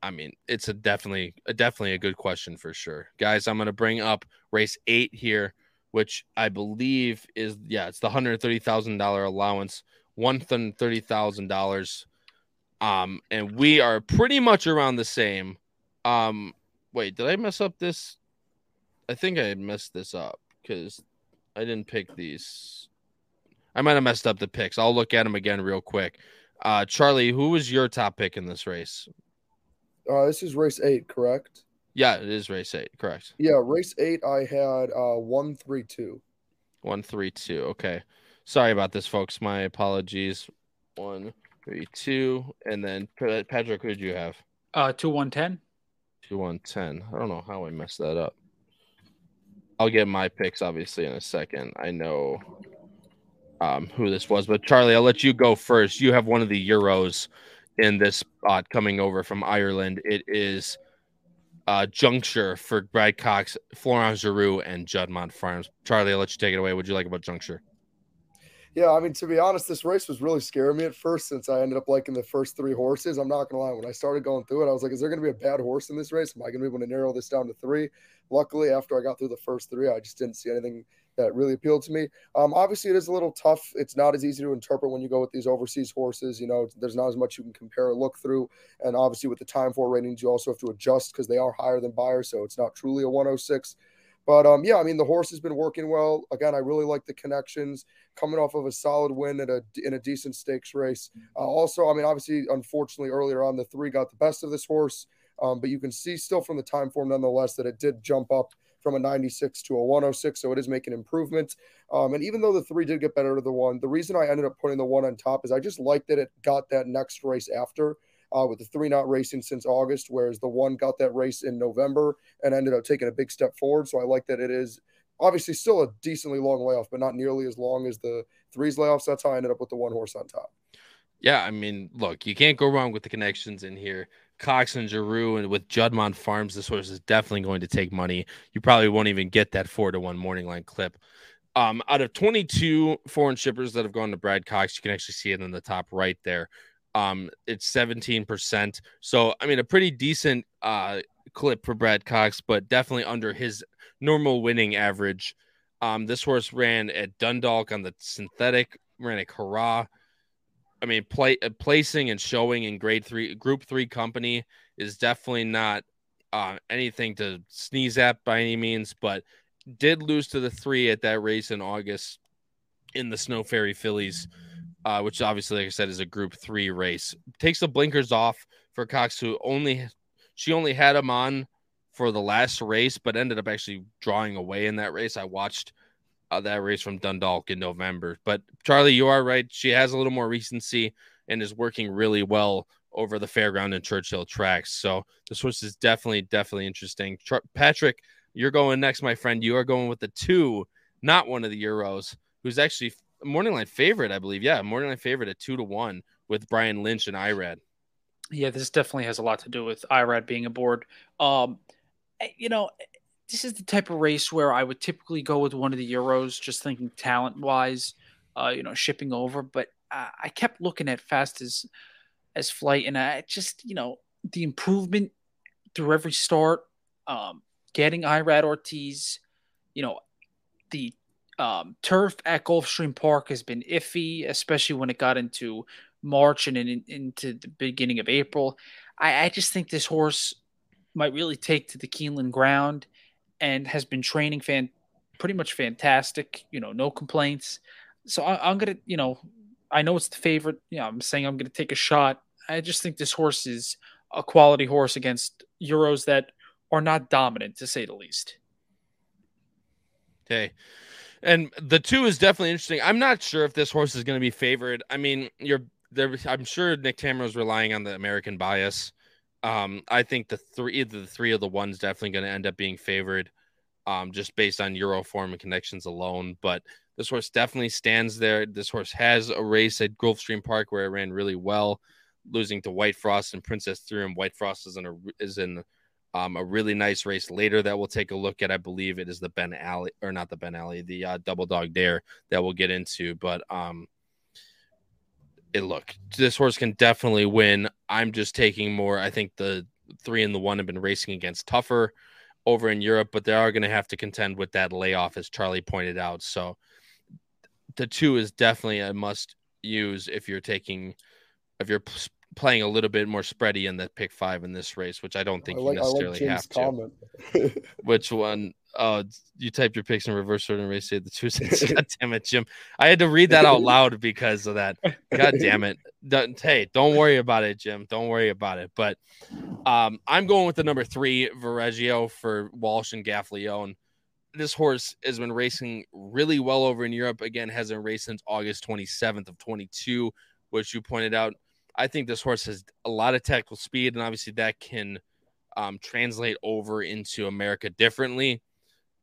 I mean, it's a definitely a definitely a good question for sure, guys. I'm going to bring up race eight here, which I believe is yeah, it's the hundred thirty thousand dollar allowance, one hundred thirty thousand dollars. Um, and we are pretty much around the same. Um, wait, did I mess up this? I think I messed this up because I didn't pick these. I might have messed up the picks. I'll look at them again real quick. Uh, Charlie, who was your top pick in this race? Uh, this is race eight, correct? Yeah, it is race eight, correct. Yeah, race eight, I had uh, one three two. One three two. Okay, sorry about this, folks. My apologies. One three two, and then Patrick, who did you have? Uh, two one ten to 110. I don't know how I messed that up. I'll get my picks obviously in a second. I know um, who this was, but Charlie, I'll let you go first. You have one of the Euros in this spot coming over from Ireland. It is uh, Juncture for Brad Cox, Florent Geroux, and Juddmonte Farms. Charlie, I'll let you take it away. What do you like about Juncture? Yeah, I mean, to be honest, this race was really scaring me at first since I ended up liking the first three horses. I'm not gonna lie, when I started going through it, I was like, is there gonna be a bad horse in this race? Am I gonna be able to narrow this down to three? Luckily, after I got through the first three, I just didn't see anything that really appealed to me. Um, obviously, it is a little tough. It's not as easy to interpret when you go with these overseas horses. You know, there's not as much you can compare or look through. And obviously, with the Timeform ratings, you also have to adjust because they are higher than Beyers. So it's not truly a 106. But um, yeah, I mean the horse has been working well. Again, I really like the connections coming off of a solid win at a in a decent stakes race. Uh, also, I mean obviously, unfortunately, earlier on the three got the best of this horse, um, but you can see still from the Timeform nonetheless that it did jump up from a 96 to a 106, so it is making improvements. Um, and even though the three did get better to the one, the reason I ended up putting the one on top is I just liked that it got that next race after uh, with the three not racing since August, whereas the one got that race in November and ended up taking a big step forward. So I like that it is obviously still a decently long layoff, but not nearly as long as the threes layoffs. That's how I ended up with the one horse on top. Yeah, I mean, look, you can't go wrong with the connections in here. Cox and Geroux and with Juddmonte Farms, this horse is definitely going to take money. You probably won't even get that four to one morning line clip. Um, out of 22 foreign shippers that have gone to Brad Cox, you can actually see it in the top right there. Um, it's 17%. So, I mean, a pretty decent uh, clip for Brad Cox, but definitely under his normal winning average. Um, this horse ran at Dundalk on the synthetic, ran at Curragh. I mean, play, uh, placing and showing in grade three, group three company is definitely not uh, anything to sneeze at by any means, but did lose to the three at that race in August in the Snow Fairy Fillies uh, which obviously, like I said, is a Group Three race. Takes the blinkers off for Cox, who only she only had him on for the last race, but ended up actually drawing away in that race. I watched uh, that race from Dundalk in November. But Charlie, you are right. She has a little more recency and is working really well over the fairground and Churchill tracks. So this horse is definitely, definitely interesting. Patrick, you're going next, my friend. You are going with the two, not one of the Euros, who's actually morning line favorite, I believe. Yeah, morning line favorite at two to one with Brian Lynch and Irad. Yeah, this definitely has a lot to do with Irad being aboard. Um, eh, you know, this is the type of race where I would typically go with one of the Euros, just thinking talent wise, uh, you know, shipping over. But I, I kept looking at fast as as flight, and I just, you know, the improvement through every start, um, getting Irad Ortiz, you know, the Um, turf at Gulfstream Park has been iffy, especially when it got into March and in, into the beginning of April. I, I just think this horse might really take to the Keeneland ground and has been training fan pretty much fantastic. You know, no complaints. So I, am gonna, you know, I know it's the favorite. Yeah, I'm saying I'm gonna take a shot. I just think this horse is a quality horse against Euros that are not dominant, to say the least. Okay. And the two is definitely interesting. I'm not sure if this horse is going to be favored. I mean, you're there. I'm sure Nick Tammaro is relying on the American bias. Um, I think the three, the three of the ones, definitely going to end up being favored, um, just based on Euro form and connections alone. But this horse definitely stands there. This horse has a race at Gulfstream Park where it ran really well, losing to White Frost and Princess Through. And White Frost is in a is in um, a really nice race later that we'll take a look at. I believe it is the Ben Ali or not the Ben Ali, the uh, Double Dog Dare that we'll get into. But um, it look this horse can definitely win. I'm just taking more. I think the three and the one have been racing against tougher over in Europe, but they are going to have to contend with that layoff, as Charlie pointed out. So the two is definitely a must use if you're taking if you're playing a little bit more spready in the pick five in this race, which I don't think I like, you necessarily like have to. which one? Oh, you typed your picks in reverse order and race say the two cents. God damn it, Jim. I had to read that out loud because of that. God damn it. Hey, don't worry about it, Jim. Don't worry about it. But um, I'm going with the number three, Verreggio for Walsh and Gaffalione. This horse has been racing really well over in Europe. Again, hasn't raced since August 27th of 22, which you pointed out – I think this horse has a lot of technical speed, and obviously that can um, translate over into America differently.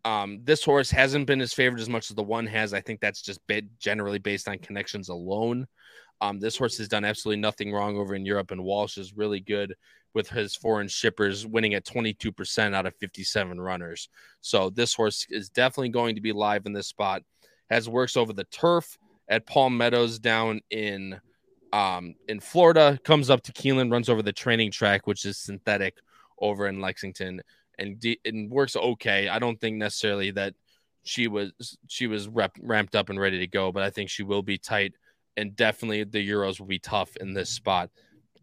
Um, this horse hasn't been as favored as much as the one has. I think that's just generally based on connections alone. Um, this horse has done absolutely nothing wrong over in Europe, and Walsh is really good with his foreign shippers, winning at 22% out of 57 runners. So this horse is definitely going to be live in this spot. Has works over the turf at Palm Meadows down in um, in Florida, comes up to Keeneland, runs over the training track, which is synthetic over in Lexington, and, de- and works okay. I don't think necessarily that she was she was rep- ramped up and ready to go, but I think she will be tight, and definitely the Euros will be tough in this spot.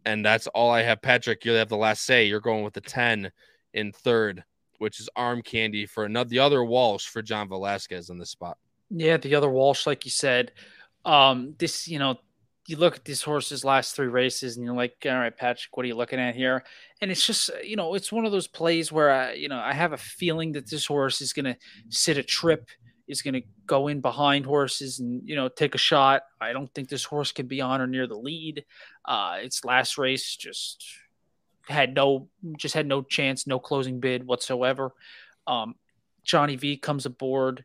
And that's all I have. Patrick, you have the last say. You're going with the 10 in third, which is arm candy for another the other Walsh for John Velazquez in this spot. Yeah, the other Walsh, like you said. Um, this, you know, you look at this horse's last three races and you're like, all right, Patrick, what are you looking at here? And it's just, you know, it's one of those plays where I, you know, I have a feeling that this horse is going to sit a trip, is going to go in behind horses and, you know, take a shot. I don't think this horse can be on or near the lead. Uh, its last race just had no, just had no chance, no closing bid whatsoever. Um, Johnny V comes aboard.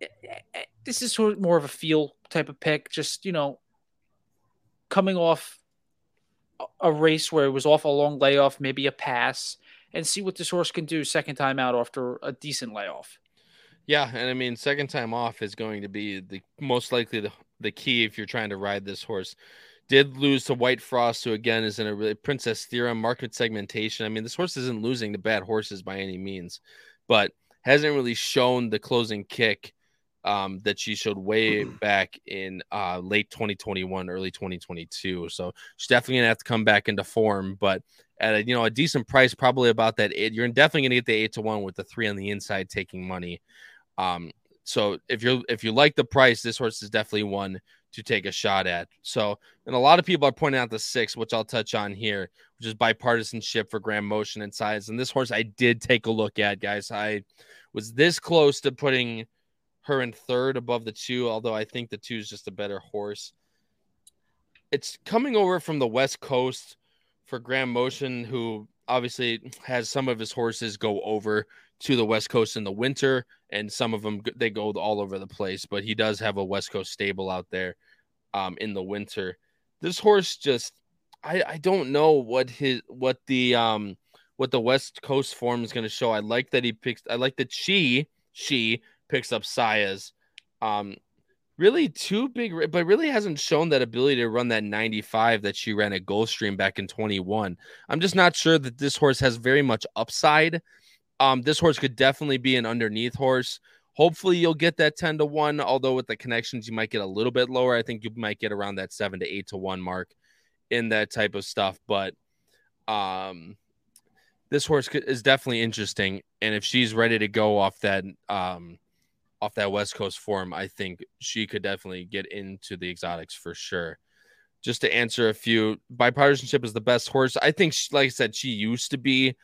Eh, eh, eh, this is sort of more of a feel type of pick. Just, you know, coming off a race where it was off a long layoff, maybe a pass, and see what this horse can do second time out after a decent layoff. Yeah, and I mean, second time off is going to be the most likely the, the key if you're trying to ride this horse. Did lose to White Frost, who again is in a really Princess Theorem market segmentation. I mean, this horse isn't losing to bad horses by any means, but hasn't really shown the closing kick um, that she showed way back in uh, late 2021, early 2022. So she's definitely gonna have to come back into form, but at a, you know a decent price, probably about that. Eight, you're definitely gonna get the eight to one with the three on the inside taking money. Um, so if you're if you like the price, this horse is definitely one to take a shot at. So, and a lot of people are pointing out the six, which I'll touch on here, which is bipartisanship for Graham Motion and Saez. And this horse I did take a look at, guys. I was this close to putting her in third above the two, although I think the two is just a better horse. It's coming over from the West Coast for Graham Motion, who obviously has some of his horses go over to the West Coast in the winter, and some of them they go all over the place. But he does have a West Coast stable out there um, in the winter. This horse just, I, I don't know what his what the um what the West Coast form is going to show. I like that he picks. I like that she she picks up Saez. Um, really too big, but really hasn't shown that ability to run that 95 that she ran at Gulfstream back in 21. I'm just not sure that this horse has very much upside. Um, this horse could definitely be an underneath horse. Hopefully, you'll get that 10 to 1. Although, with the connections, you might get a little bit lower. I think you might get around that 7 to 8 to 1 mark in that type of stuff. But um, this horse is definitely interesting. And if she's ready to go off that, um, off that West Coast form, I think she could definitely get into the exotics for sure. Just to answer a few, bipartisanship is the best horse. I think, she, like I said, she used to be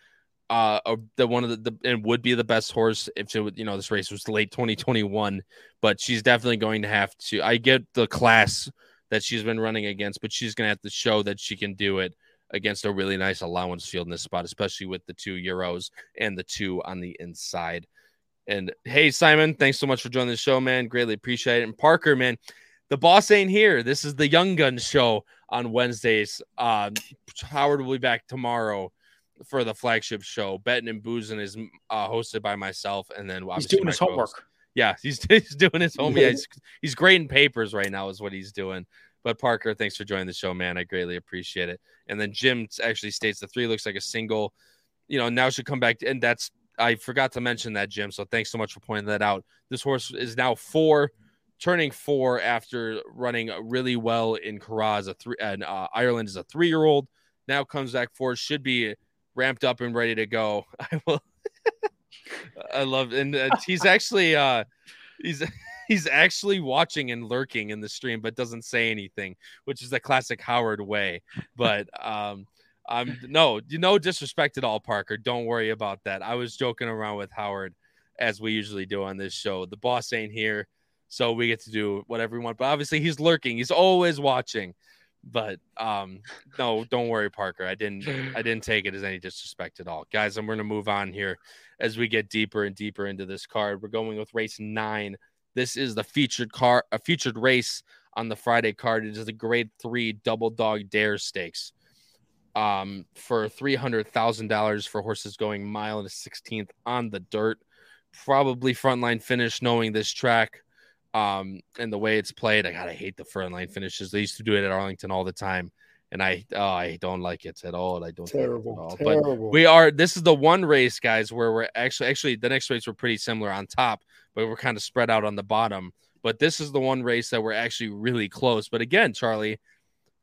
uh a, the one of the, the and would be the best horse if it would you know this race was late 2021 but she's definitely going to have to i get the class that she's been running against but she's going to have to show that she can do it against a really nice allowance field in this spot especially with the two euros and the two on the inside and hey simon thanks so much for joining the show man greatly appreciate it and parker man the boss ain't here this is the young gun show on wednesdays uh howard will be back tomorrow for the flagship show. Betting and Boozing is uh, hosted by myself, and then he's doing his homework. Yeah, he's, he's doing his homework. Yeah, he's, he's grading papers right now, is what he's doing. But Parker, thanks for joining the show, man. I greatly appreciate it. And then Jim actually states the three looks like a single. You know, now should come back, and that's I forgot to mention that, Jim. So thanks so much for pointing that out. This horse is now four, turning four after running really well in Curragh a three, and uh, Ireland is a three year old. Now comes back four, should be ramped up and ready to go. I will. I love, and uh, he's actually uh, he's he's actually watching and lurking in the stream, but doesn't say anything, which is the classic Howard way. But um, I'm no, you know, disrespect at all, Parker. Don't worry about that. I was joking around with Howard as we usually do on this show. The boss ain't here, so we get to do whatever we want. But obviously, he's lurking. He's always watching but um no don't worry parker i didn't i didn't take it as any disrespect at all guys i'm going to move on here as we get deeper and deeper into this card we're going with race nine this is the featured car a featured race on the friday card it is the grade three double dog dare stakes um for $300000 for horses going mile and a 16th on the dirt probably frontline finish knowing this track um, and the way it's played. I gotta hate the front line finishes. They used to do it at Arlington all the time, and I oh, I don't like it at all. I don't terrible, terrible. But we are. This is the one race, guys, where we're actually actually the next race we're pretty similar on top, but we're kind of spread out on the bottom. But this is the one race that we're actually really close. But again, Charlie,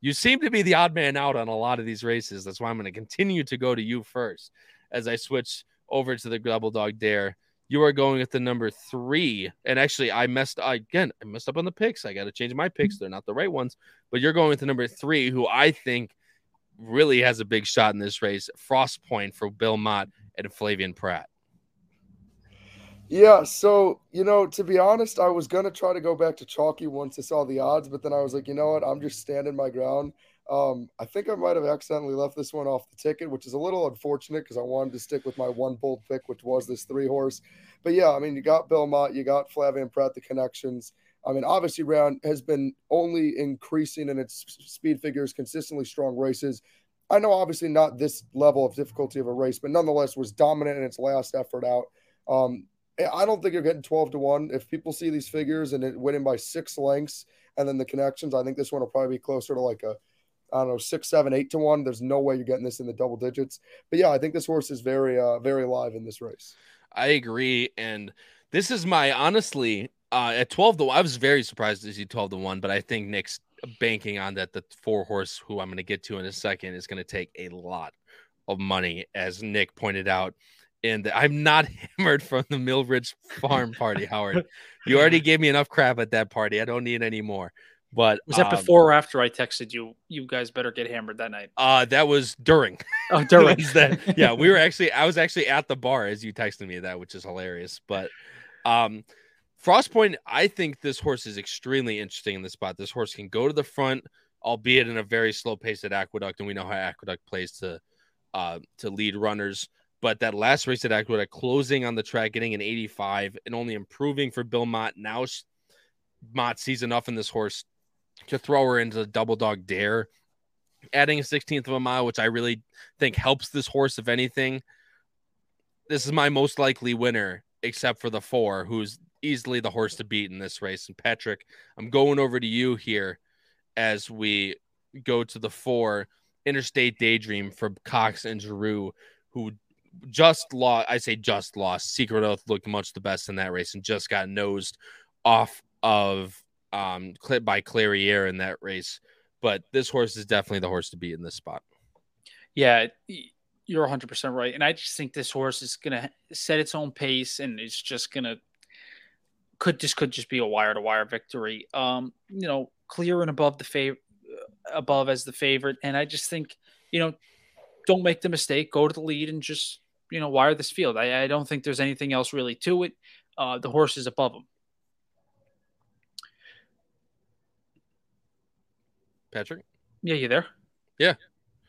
you seem to be the odd man out on a lot of these races. That's why I'm going to continue to go to you first as I switch over to the double dog dare you are going with the number three. And actually, I messed again. I messed up on the picks. I got to change my picks. They're not the right ones. But you're going with the number three, who I think really has a big shot in this race. Frost Point for Bill Mott and Flavien Prat. Yeah, so you know, to be honest, I was gonna try to go back to chalky once I saw the odds, but then I was like, you know what, I'm just standing my ground. Um, I think I might have accidentally left this one off the ticket, which is a little unfortunate because I wanted to stick with my one bold pick, which was this three horse. But yeah, I mean, you got Bill Mott, you got Flavien Prat, the connections. I mean, obviously, Round has been only increasing in its speed figures, consistently strong races. I know, obviously, not this level of difficulty of a race, but nonetheless, was dominant in its last effort out. Um, I don't think you're getting 12 to 1. If people see these figures and it winning by six lengths and then the connections, I think this one will probably be closer to like a I don't know, six, seven, eight to one. There's no way you're getting this in the double digits. But yeah, I think this horse is very, uh, very live in this race. I agree. And this is my honestly, uh, at 12 to 1, I was very surprised to see 12 to 1, but I think Nick's banking on that the four horse who I'm going to get to in a second is going to take a lot of money, as Nick pointed out. And I'm not hammered from the Millridge Farm party, Howard. You already gave me enough crap at that party. I don't need any more. But was that um, before or after I texted you? You guys better get hammered that night. Uh that was during. Oh, during that. Yeah, we were actually. I was actually at the bar as you texted me that, which is hilarious. But, um, Frostpoint. I think this horse is extremely interesting in this spot. This horse can go to the front, albeit in a very slow pace at Aqueduct, and we know how Aqueduct plays to, uh, to lead runners. But that last race at Aqueduct, closing on the track, getting an 85, and only improving for Bill Mott. Now, Mott sees enough in this horse to throw her into the double dog dare, adding a 16th of a mile, which I really think helps this horse, if anything. This is my most likely winner, except for the four, who's easily the horse to beat in this race. And Patrick, I'm going over to you here as we go to the four Interstate Daydream for Cox and Geroux, who just lost. I say just lost. Secret Oath looked much the best in that race and just got nosed off of um clip by Clairiere in that race. But this horse is definitely the horse to beat in this spot. Yeah, you're 100% right. And I just think this horse is going to set its own pace and it's just going to could this could just be a wire to wire victory. Um, you know, clear and above the favorite above as the favorite and I just think, you know, don't make the mistake, go to the lead and just, you know, wire this field. I, I don't think there's anything else really to it. Uh, the horse is above him. Patrick? Yeah, you there? Yeah.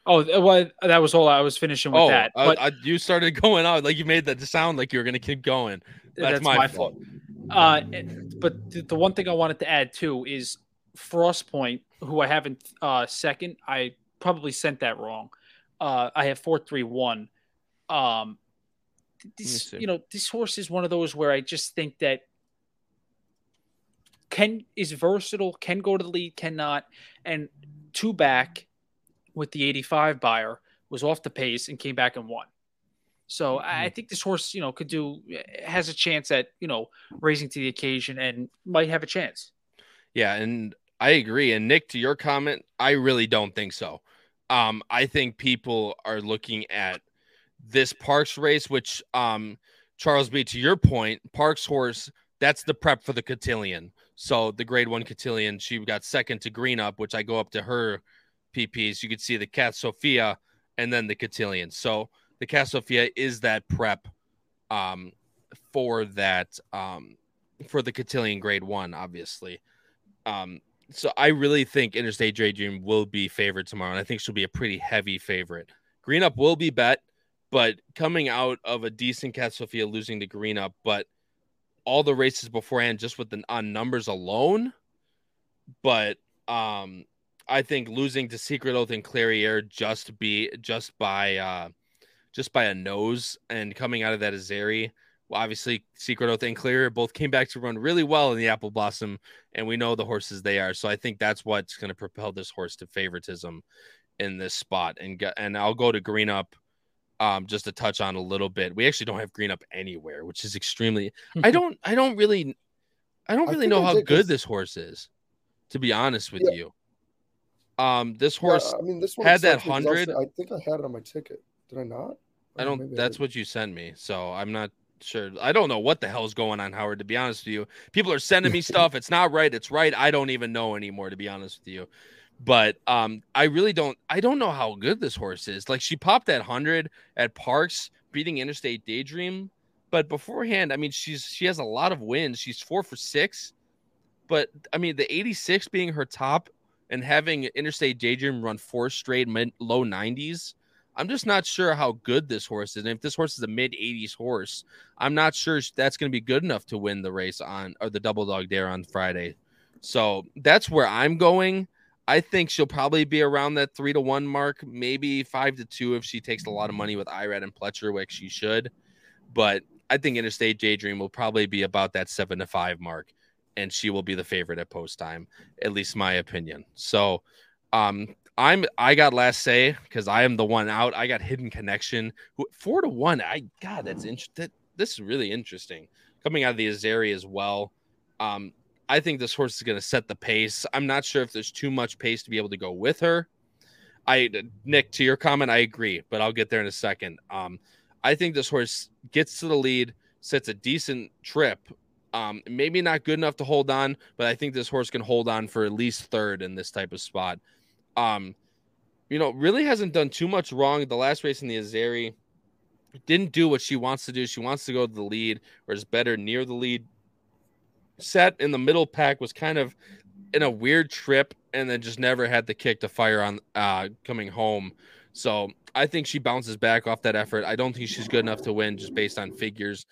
Oh, well, that was all I was finishing with oh, that. But I, I, you started going out like you made that sound like you were going to keep going. That's, that's my, my, fault. fault. Uh, but the, the, one thing I wanted to add too is Frost Point, who I haven't uh, second. I probably sent that wrong. Uh, I have four three one. Um, this, you know, this horse is one of those where I just think that can is versatile, can go to the lead, cannot, and two back with the 85 Beyer was off the pace and came back and won. So mm-hmm. I think this horse, you know, could do has a chance at you know raising to the occasion and might have a chance. Yeah, and I agree. And Nick, to your comment, I really don't think so. Um, I think people are looking at this Parks race, which um, Charles B. To your point, Parks horse that's the prep for the cotillion. So the grade one cotillion, she got second to green up, which I go up to her PPs. You could see the Cat Sophia and then the cotillion. So the Cat Sophia is that prep um, for that um, for the cotillion grade one, obviously. Um, so I really think Interstate Daydream will be favored tomorrow, and I think she'll be a pretty heavy favorite. Green up will be bet, but coming out of a decent Cat Sophia losing to Green up, but all the races beforehand just with the on numbers alone. But um I think losing to Secret Oath and Clairiere just be just by uh just by a nose and coming out of that Azeri. Well, obviously Secret Oath and Clairiere both came back to run really well in the Apple Blossom, and we know the horses they are. So I think that's what's going to propel this horse to favoritism in this spot. And and I'll go to green up um, just to touch on a little bit. We actually don't have green up anywhere, which is extremely. I don't. I don't really. I don't really I know how good this horse is, to be honest with yeah. you. Um, this horse. Yeah, I mean, this one had that hundred. I think I had it on my ticket. Did I not? I don't. That's I what you sent me. So I'm not sure. I don't know what the hell's going on, Howard. To be honest with you, people are sending me stuff. It's not right. It's right. I don't even know anymore. To be honest with you. But um, I really don't. I don't know how good this horse is. Like she popped that hundred at Parks, beating Interstate Daydream. But beforehand, I mean, she's she has a lot of wins. She's four for six. But I mean, the 86 being her top and having Interstate Daydream run four straight mid, low 90s, I'm just not sure how good this horse is. And if this horse is a mid 80s horse, I'm not sure that's going to be good enough to win the race on or the double dog dare on Friday. So that's where I'm going. I think she'll probably be around that three to one mark, maybe five to two if she takes a lot of money with Irad and Pletcher, which she should. But I think Interstate Daydream will probably be about that seven to five mark, and she will be the favorite at post time, at least my opinion. So, um, I'm I got last say because I am the one out. I got hidden connection four to one. I God, that's interesting. That, This is really interesting coming out of the Azeri as well. Um, I think this horse is going to set the pace. I'm not sure if there's too much pace to be able to go with her. I Nick, to your comment, I agree, but I'll get there in a second. Um, I think this horse gets to the lead, sets a decent trip. Um, maybe not good enough to hold on, but I think this horse can hold on for at least third in this type of spot. Um, you know, really hasn't done too much wrong. The last race in the Azeri didn't do what she wants to do. She wants to go to the lead, or is better near the lead set in the middle pack was kind of in a weird trip and then just never had the kick to fire on uh, coming home. So I think she bounces back off that effort. I don't think she's good enough to win just based on figures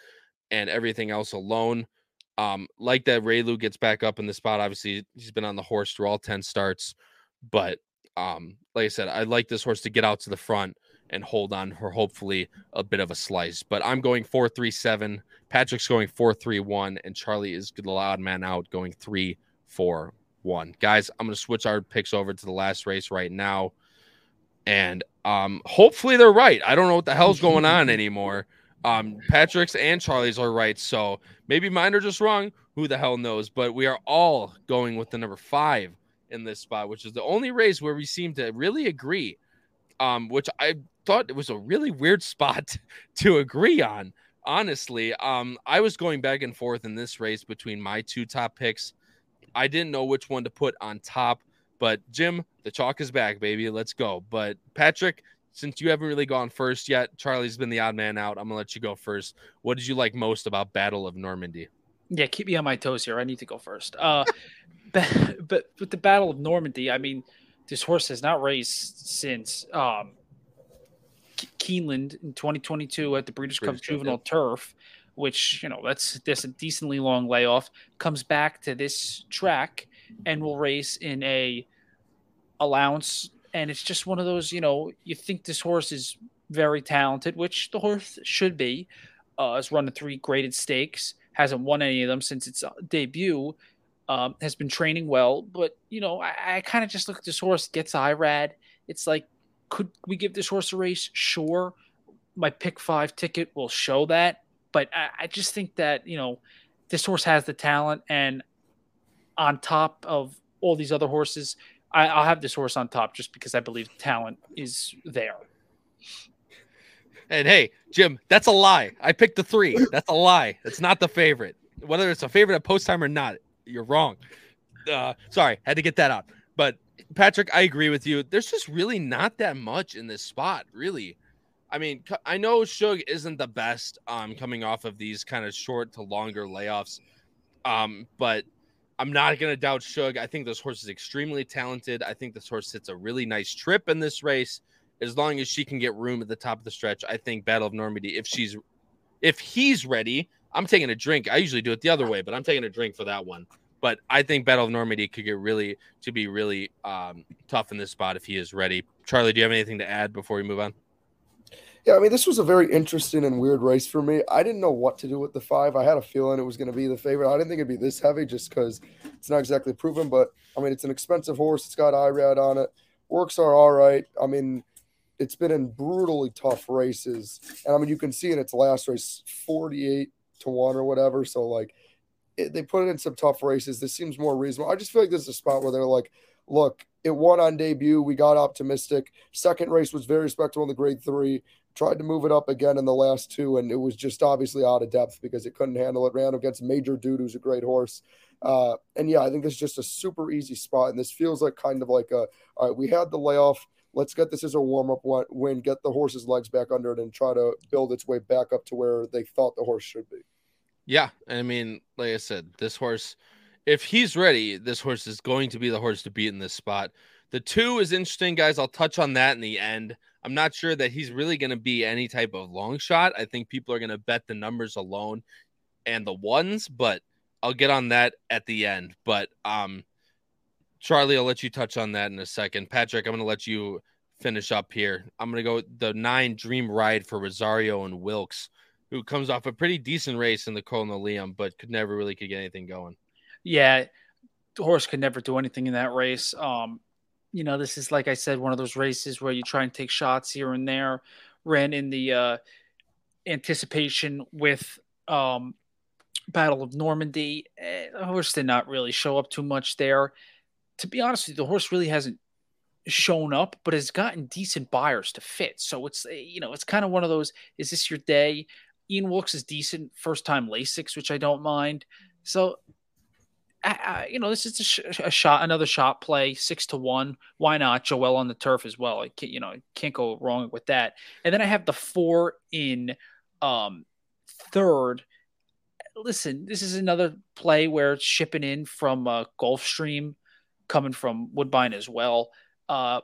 and everything else alone. Um, like that, Reylu gets back up in the spot. Obviously, he's been on the horse through all 10 starts. But um, like I said, I'd like this horse to get out to the front and hold on for hopefully a bit of a slice. But I'm going 4 3 7. Patrick's going 4 3 1. And Charlie is the loud man out going 3 4 1. Guys, I'm going to switch our picks over to the last race right now. And um, hopefully they're right. I don't know what the hell's going on anymore. Um, Patrick's and Charlie's are right. So maybe mine are just wrong. Who the hell knows? But we are all going with the number five in this spot, which is the only race where we seem to really agree. Um, which I thought it was a really weird spot to agree on. Honestly, um, I was going back and forth in this race between my two top picks. I didn't know which one to put on top, but Jim, the chalk is back, baby. Let's go. But Patrick, since you haven't really gone first yet, Charlie's been the odd man out. I'm gonna let you go first. What did you like most about Battle of Normandy? Yeah, keep me on my toes here. I need to go first. Uh, but, but with the Battle of Normandy, I mean, this horse has not raced since um, Keeneland in 2022 at the Breeders' Cup Juvenile Turf, which you know that's that's a decently long layoff. Comes back to this track and will race in a allowance, and it's just one of those. You know, you think this horse is very talented, which the horse should be. Uh, has run the three graded stakes, hasn't won any of them since its uh, debut. Um, has been training well, but you know, I, I kind of just look at this horse, gets IRAD. It's like could we give this horse a race? Sure. My pick five ticket will show that. But I, I just think that, you know, this horse has the talent. And on top of all these other horses, I, I'll have this horse on top just because I believe talent is there. And hey, Jim, that's a lie. I picked the three. That's a lie. That's not the favorite. Whether it's a favorite at post time or not, you're wrong. Uh, sorry, had to get that out. But Patrick, I agree with you. There's just really not that much in this spot, really. I mean, I know Shug isn't the best um, coming off of these kind of short to longer layoffs, um, but I'm not going to doubt Shug. I think this horse is extremely talented. I think this horse hits a really nice trip in this race. As long as she can get room at the top of the stretch, I think Battle of Normandy, if she's, if he's ready, I'm taking a drink. I usually do it the other way, but I'm taking a drink for that one. But I think Battle of Normandy could get really to be really um, tough in this spot if he is ready. Charlie, do you have anything to add before we move on? Yeah, I mean, this was a very interesting and weird race for me. I didn't know what to do with the five. I had a feeling it was going to be the favorite. I didn't think it'd be this heavy just because it's not exactly proven. But I mean, it's an expensive horse. It's got IRAD on it. Works are all right. I mean, it's been in brutally tough races, and I mean, you can see in its last race, forty-eight to one or whatever. So like, it, they put it in some tough races. This seems more reasonable. I just feel like this is a spot where they're like, look, it won on debut. We got optimistic. Second race was very respectable in the grade three. Tried to move it up again in the last two, and it was just obviously out of depth because it couldn't handle it. Ran against Major Dude, who's a great horse. Uh, and yeah, I think this is just a super easy spot. And this feels like kind of like a all right, we had the layoff. Let's get this as a warm up win, get the horse's legs back under it, and try to build its way back up to where they thought the horse should be. Yeah, I mean, like I said, this horse, if he's ready, this horse is going to be the horse to beat in this spot. The two is interesting, guys. I'll touch on that in the end. I'm not sure that he's really going to be any type of long shot. I think people are going to bet the numbers alone and the ones, but I'll get on that at the end. But um, Charlie, I'll let you touch on that in a second. Patrick, I'm going to let you finish up here. I'm going to go the nine Dream Ride for Rosario and Wilkes who comes off a pretty decent race in the Colonel Liam, but could never really could get anything going. Yeah, the horse could never do anything in that race. Um, you know, this is like I said, one of those races where you try and take shots here and there. Ran in the uh, anticipation with um, Battle of Normandy. Eh, the horse did not really show up too much there. To be honest with you, the horse really hasn't shown up, but has gotten decent Beyers to fit. So it's eh, you know it's kind of one of those. Is this your day? Ian Wilkes is decent first time Lasix, which I don't mind. So, I, you know, this is a, sh- a, shot, another shot play, six to one. Why not? Joel on the turf as well. I can't, you know, can't go wrong with that. And then I have the four in um, third. Listen, this is another play where it's shipping in from uh, Gulfstream, coming from Woodbine as well uh,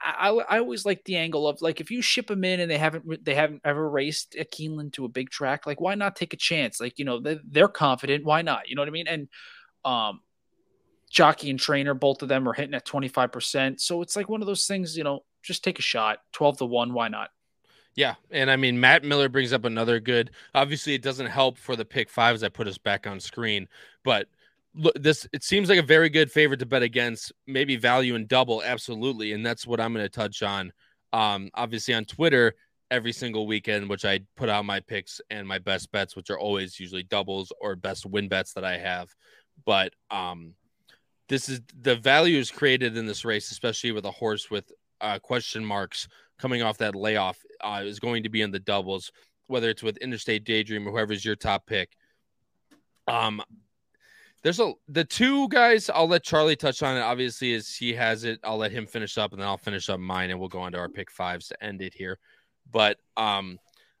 I, I always like the angle of like if you ship them in and they haven't they haven't ever raced a Keeneland to a big track, like why not take a chance? Like you know they, they're confident, why not? You know what I mean? And um, jockey and trainer, both of them are hitting at twenty five percent, so it's like one of those things. You know, just take a shot, twelve to one, why not? Yeah, and I mean Matt Miller brings up another good. Obviously, it doesn't help for the pick five as I put us back on screen, but this it seems like a very good favorite to bet against maybe value and double absolutely and that's what i'm going to touch on Um, obviously on Twitter every single weekend, which I put out my picks and my best bets, which are always usually doubles or best win bets that I have. But um, this is the value is created in this race, especially with a horse with uh, question marks coming off that layoff, uh, is going to be in the doubles, whether it's with Interstate Daydream or whoever's your top pick. Um, there's a the two guys I'll let Charlie touch on it. Obviously, as he has it, I'll let him finish up, and then I'll finish up mine, and we'll go on to our pick fives to end it here. But um,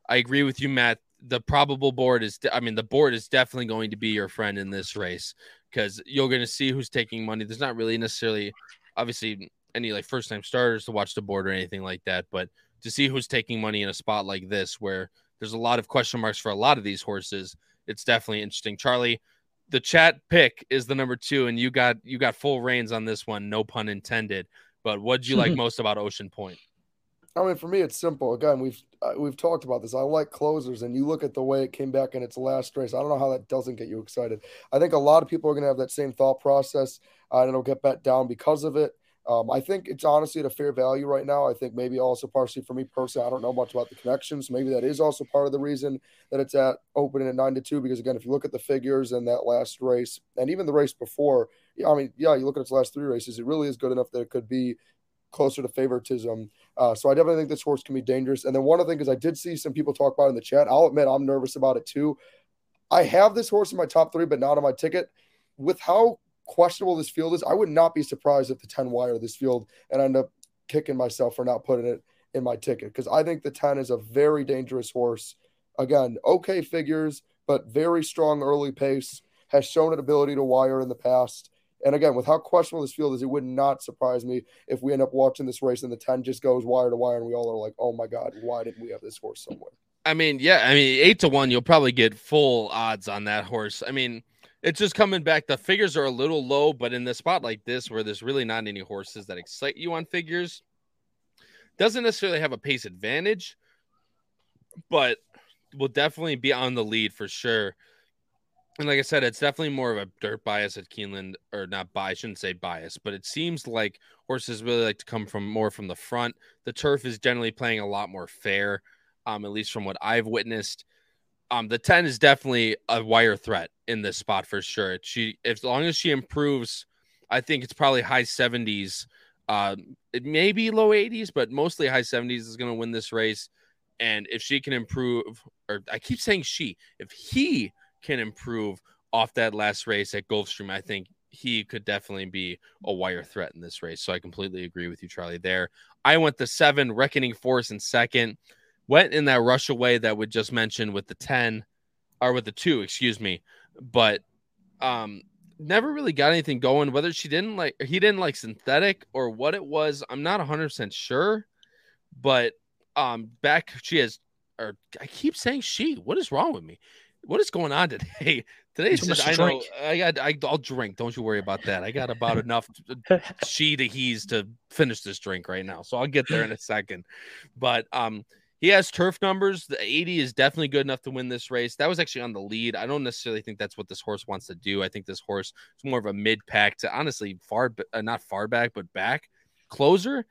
I agree with you, Matt. The probable board is, I mean, the board is definitely going to be your friend in this race because you're going to see who's taking money. There's not really necessarily, obviously, any like first time starters to watch the board or anything like that, but to see who's taking money in a spot like this where there's a lot of question marks for a lot of these horses, it's definitely interesting. Charlie, the chat pick is the number two, and you got you got full reins on this one, no pun intended. But what do you like most about Ocean Point? I mean, for me, it's simple. Again, we've uh, we've talked about this. I like closers, and you look at the way it came back in its last race. I don't know how that doesn't get you excited. I think a lot of people are going to have that same thought process, uh, and it'll get bet down because of it. Um, I think it's honestly at a fair value right now. I think maybe also partially for me personally, I don't know much about the connections. Maybe that is also part of the reason that it's at opening at nine to two. Because again, if you look at the figures in that last race and even the race before, I mean, yeah, you look at its last three races, it really is good enough that it could be closer to favoritism. Uh, so I definitely think this horse can be dangerous. And then one of the things I did see some people talk about in the chat, I'll admit I'm nervous about it too. I have this horse in my top three, but not on my ticket. With how questionable this field is, I would not be surprised if the 10 wire this field and end up kicking myself for not putting it in my ticket because I think the 10 is a very dangerous horse. Again, okay figures, but very strong early pace, has shown an ability to wire in the past. And again, with how questionable this field is, it would not surprise me if we end up watching this race and the 10 just goes wire to wire and we all are like, oh my God, why didn't we have this horse somewhere? I mean, yeah, I mean, eight to one, you'll probably get full odds on that horse. I mean, it's just coming back. The figures are a little low, but in the spot like this, where there's really not any horses that excite you on figures, doesn't necessarily have a pace advantage, but will definitely be on the lead for sure. And like I said, it's definitely more of a dirt bias at Keeneland, or not bias. I shouldn't say bias, but it seems like horses really like to come from more from the front. The turf is generally playing a lot more fair, um, at least from what I've witnessed. Um, the 10 is definitely a wire threat in this spot for sure. She, as long as she improves, I think it's probably high 70s. Uh, it may be low 80s, but mostly high 70s is going to win this race. And if she can improve, or I keep saying she, if he can improve off that last race at Gulfstream, I think he could definitely be a wire threat in this race. So I completely agree with you, Charlie. There, I went the seven, Reckoning Force in second, went in that rush away that we just mentioned with the 10 or with the two, excuse me, but um, never really got anything going. Whether she didn't like, he didn't like synthetic or what it was, I'm not 100% sure, but um, back she has, or I keep saying she, what is wrong with me? what is going on today? Today's just I know I got I, will drink. Don't you worry about that. I got about enough she to he's to finish this drink right now. So I'll get there in a second. But um he has turf numbers. The 80 is definitely good enough to win this race. That was actually on the lead. I don't necessarily think that's what this horse wants to do. I think this horse is more of a mid pack to honestly far, uh, not far back, but back closer.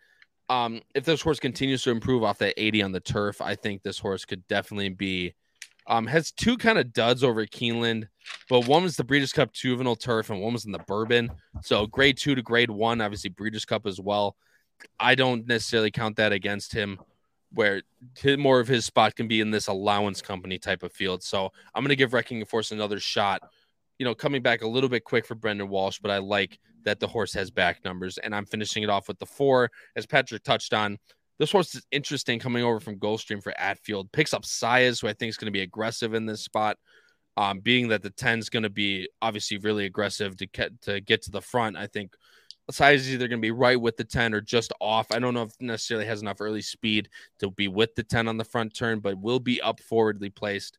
Um, if this horse continues to improve off that 80 on the turf, I think this horse could definitely be um, has two kind of duds over Keeneland, but one was the Breeders' Cup Juvenile Turf and one was in the Bourbon. So grade two to grade one, obviously Breeders' Cup as well. I don't necessarily count that against him, where more of his spot can be in this allowance company type of field. So I'm going to give Wrecking Force another shot. You know, coming back a little bit quick for Brendan Walsh, but I like that the horse has back numbers, and I'm finishing it off with the four, as Patrick touched on. This horse is interesting coming over from Gulfstream for Atfield. Picks up Saez, who I think is going to be aggressive in this spot. Um, being that the 10 is going to be obviously really aggressive to get to get to the front, I think Saez is either going to be right with the 10 or just off. I don't know if necessarily has enough early speed to be with the 10 on the front turn, but will be up forwardly placed.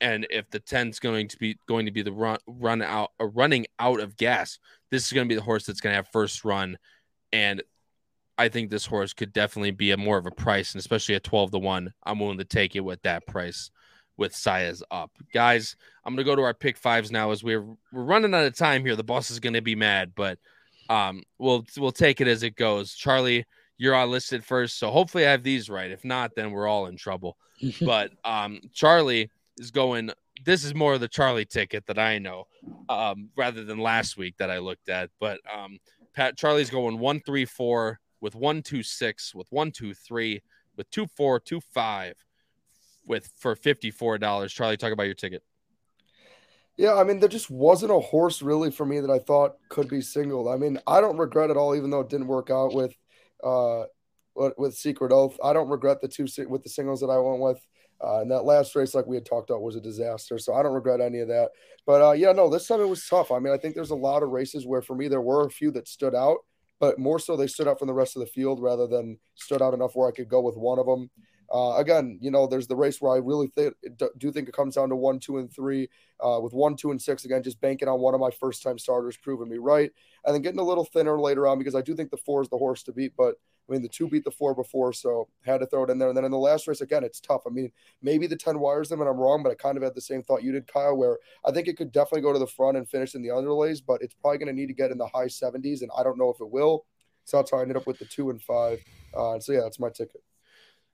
And if the 10 is going to be going to be the run run out or running out of gas, this is going to be the horse that's going to have first run. And I think this horse could definitely be a more of a price, and especially at 12 to 1. I'm willing to take it with that price with Saez up. Guys, I'm gonna go to our pick fives now as we're we're running out of time here. The boss is gonna be mad, but um we'll we'll take it as it goes. Charlie, you're on listed first. So hopefully I have these right. If not, then we're all in trouble. but um, Charlie is going. This is more of the Charlie ticket that I know, um, rather than last week that I looked at. But um, Pat Charlie's going one three four with one two six with one two three with two four two five with for fifty four dollars. Charlie, talk about your ticket. Yeah, I mean, there just wasn't a horse really for me that I thought could be singled. I mean, I don't regret it all, even though it didn't work out with uh with Secret Oath. I don't regret the two with the singles that I went with. Uh, and that last race, like we had talked about, was a disaster. So I don't regret any of that. But uh, yeah, no, this time it was tough. I mean, I think there's a lot of races where for me there were a few that stood out, but more so they stood out from the rest of the field rather than stood out enough where I could go with one of them. Uh, again, you know, there's the race where I really th- do think it comes down to one, two, and three. Uh, with one, two, and six, again, just banking on one of my first time starters proving me right. And then getting a little thinner later on because I do think the four is the horse to beat. But I mean, the two beat the four before, so had to throw it in there. And then in the last race, again, it's tough. I mean, maybe the 10 wires them and I'm wrong, but I kind of had the same thought you did, Kyle, where I think it could definitely go to the front and finish in the underlays, but it's probably going to need to get in the high 70s. And I don't know if it will. So that's how I ended up with the two and five. Uh, so yeah, that's my ticket.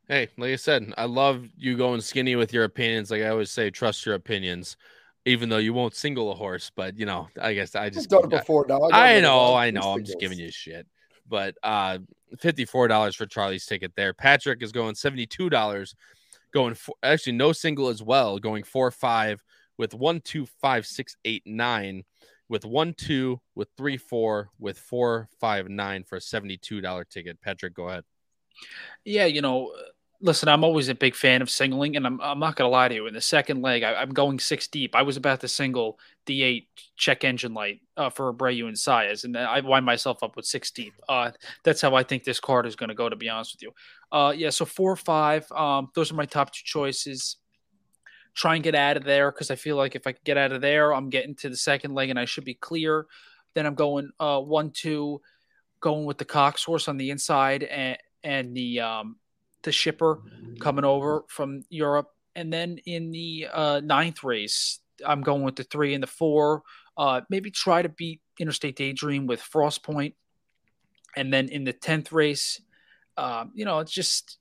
Hey, like I said, I love you going skinny with your opinions. Like I always say, trust your opinions, even though you won't single a horse. But you know, I guess I just I've done it before now. I, I know, I know. I'm just giving you shit. But uh, fifty-four dollars for Charlie's ticket there. Patrick is going seventy-two dollars, going for, actually no single as well, going four five with one two five six eight nine, with one two with three four with four five nine for a seventy-two dollar ticket. Patrick, go ahead. Yeah, you know, listen, I'm always a big fan of singling, and I'm, I'm not going to lie to you. In the second leg, I, am going six deep. I was about to single the eight check engine light uh, for Abreu and Saez, and I wind myself up with six deep. Uh, that's how I think this card is going to go, to be honest with you. Uh, yeah, so four or five, um, those are my top two choices. Try and get out of there because I feel like if I get out of there, I'm getting to the second leg and I should be clear. Then I'm going uh, one, two, going with the Cox horse on the inside and and the um, the shipper coming over from Europe. And then in the uh, ninth race, I'm going with the three and the four. Uh, maybe try to beat Interstate Daydream with Frost Point. And then in the 10th race, um, you know, it's just,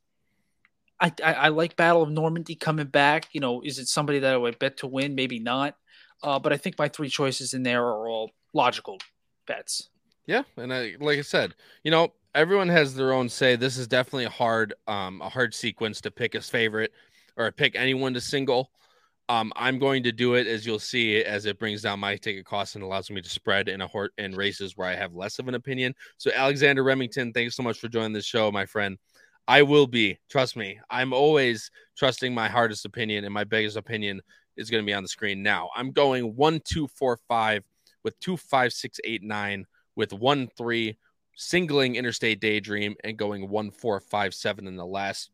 I, I, I, like Battle of Normandy coming back. You know, is it somebody that I would bet to win? Maybe not. Uh, but I think my three choices in there are all logical bets. Yeah. And I, like I said, you know, everyone has their own say. This is definitely a hard, um, a hard sequence to pick his favorite or pick anyone to single. Um, I'm going to do it as you'll see as it brings down my ticket cost and allows me to spread in a hort in races where I have less of an opinion. So Alexander Remington, thanks so much for joining this show, my friend. I will be, trust me. I'm always trusting my hardest opinion, and my biggest opinion is going to be on the screen now. I'm going one, two, four, five with two, five, six, eight, nine with one, three, singling Interstate Daydream and going one four five seven in the last.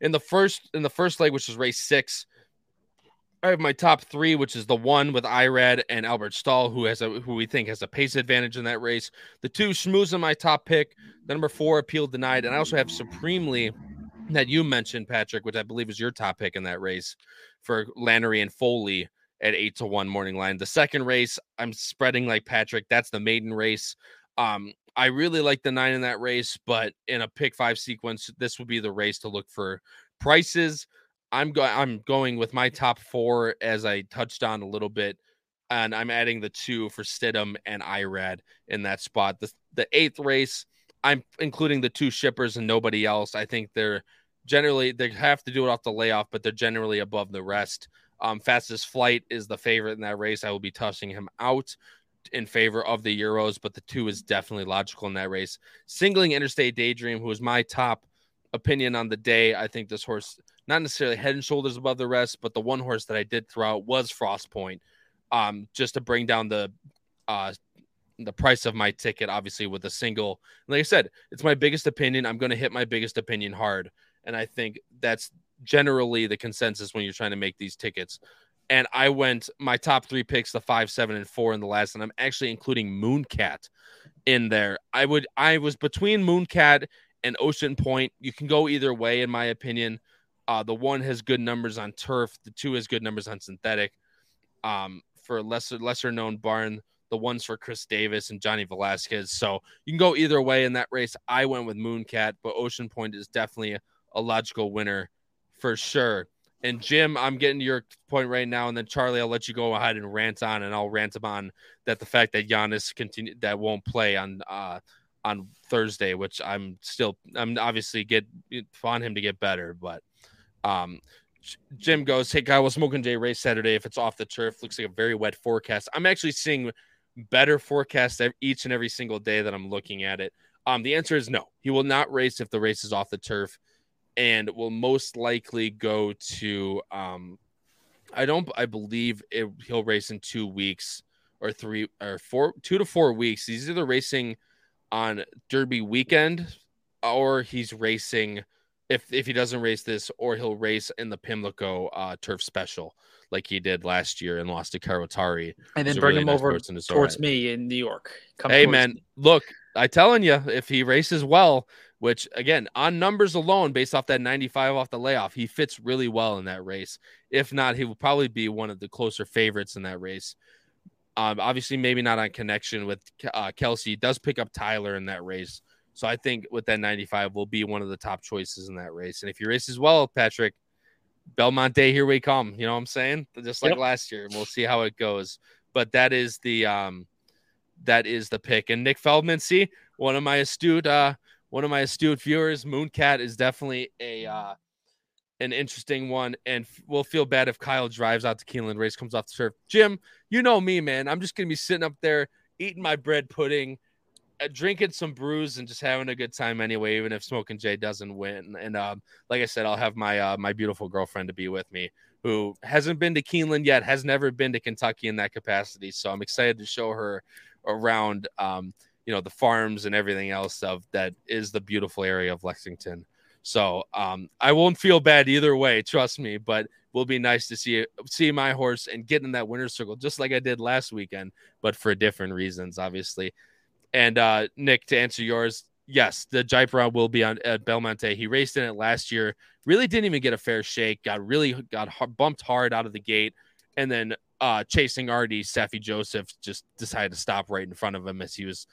In the first in the first leg, which is race six, I have my top three, which is the one with Irad and Albert Stall, who has a who we think has a pace advantage in that race. The two Schmooze in my top pick. The number four appeal denied, and I also have Supremely that you mentioned, Patrick, which I believe is your top pick in that race for Lanerie and Foley at eight to one morning line. The second race, I'm spreading like Patrick. That's the maiden race. Um, I really like the nine in that race, but in a pick five sequence, this would be the race to look for prices. I'm going. I'm going with my top four as I touched on a little bit, and I'm adding the two for Stidham and Irad in that spot. The the eighth race, I'm including the two shippers and nobody else. I think they're generally they have to do it off the layoff, but they're generally above the rest. Um, fastest flight is the favorite in that race. I will be tossing him out in favor of the Euros, but the two is definitely logical in that race. Singling Interstate Daydream, who was my top opinion on the day. I think this horse, not necessarily head and shoulders above the rest, but the one horse that I did throw out was Frost Point. Um, just to bring down the uh the price of my ticket, obviously with a single. Like I said, it's my biggest opinion. I'm going to hit my biggest opinion hard, and I think that's generally the consensus when you're trying to make these tickets and I went my top three picks, the five, seven, and four in the last, and I'm actually including Mooncat in there. I would I was between Mooncat and Ocean Point. You can go either way, in my opinion. Uh, the one has good numbers on turf. The two has good numbers on synthetic. Um, for lesser lesser known barn, the ones for Chris Davis and Johnny Velazquez. So you can go either way in that race. I went with Mooncat, but Ocean Point is definitely a, a logical winner for sure. And Jim, I'm getting to your point right now, and then Charlie, I'll let you go ahead and rant on, and I'll rant on that the fact that Giannis continue that won't play on uh on Thursday, which I'm still I'm obviously get want him to get better, but um Jim goes, Hey, guy, will smoking Jay race Saturday if it's off the turf. Looks like a very wet forecast. I'm actually seeing better forecasts each and every single day that I'm looking at it. Um, the answer is no. He will not race if the race is off the turf, and will most likely go to. Um, I don't. I believe it, he'll race in two weeks or three or four, two to four weeks. He's either racing on Derby weekend or he's racing if if he doesn't race this, or he'll race in the Pimlico uh, Turf Special like he did last year and lost to Karwatari. And then bring really him nice over towards me in New York. Come hey man, me. look, I telling you, if he races well, which again on numbers alone, based off that 95 off the layoff, he fits really well in that race. If not, he will probably be one of the closer favorites in that race. Um, obviously, maybe not on connection with uh, Kelsey. He does pick up Tyler in that race. So I think with that 95 will be one of the top choices in that race. And if he races well, Patrick, Belmonte, here we come. You know what I'm saying? Just like yep. last year. We'll see how it goes. But that is the um that is the pick. And Nick Feldman, see, one of my astute uh one of my astute viewers, Mooncat is definitely a uh an interesting one, and we'll feel bad if Kyle drives out to Keeneland, race comes off the turf. Jim, you know me, man. I'm just gonna be sitting up there eating my bread pudding, uh, drinking some brews and just having a good time anyway, even if Smoking Jay doesn't win. And um, like I said, I'll have my uh, my beautiful girlfriend to be with me, who hasn't been to Keeneland yet, has never been to Kentucky in that capacity. So I'm excited to show her around, um, you know, the farms and everything else of that is the beautiful area of Lexington. So um, I won't feel bad either way, trust me. But it will be nice to see see my horse and get in that winner's circle, just like I did last weekend, but for different reasons, obviously. And uh, Nick, to answer yours, yes, the Jaipur will be on at Belmonte. He raced in it last year. Really didn't even get a fair shake. Got really got bumped hard out of the gate, and then uh, chasing Artie, Saffie Joseph just decided to stop right in front of him as he was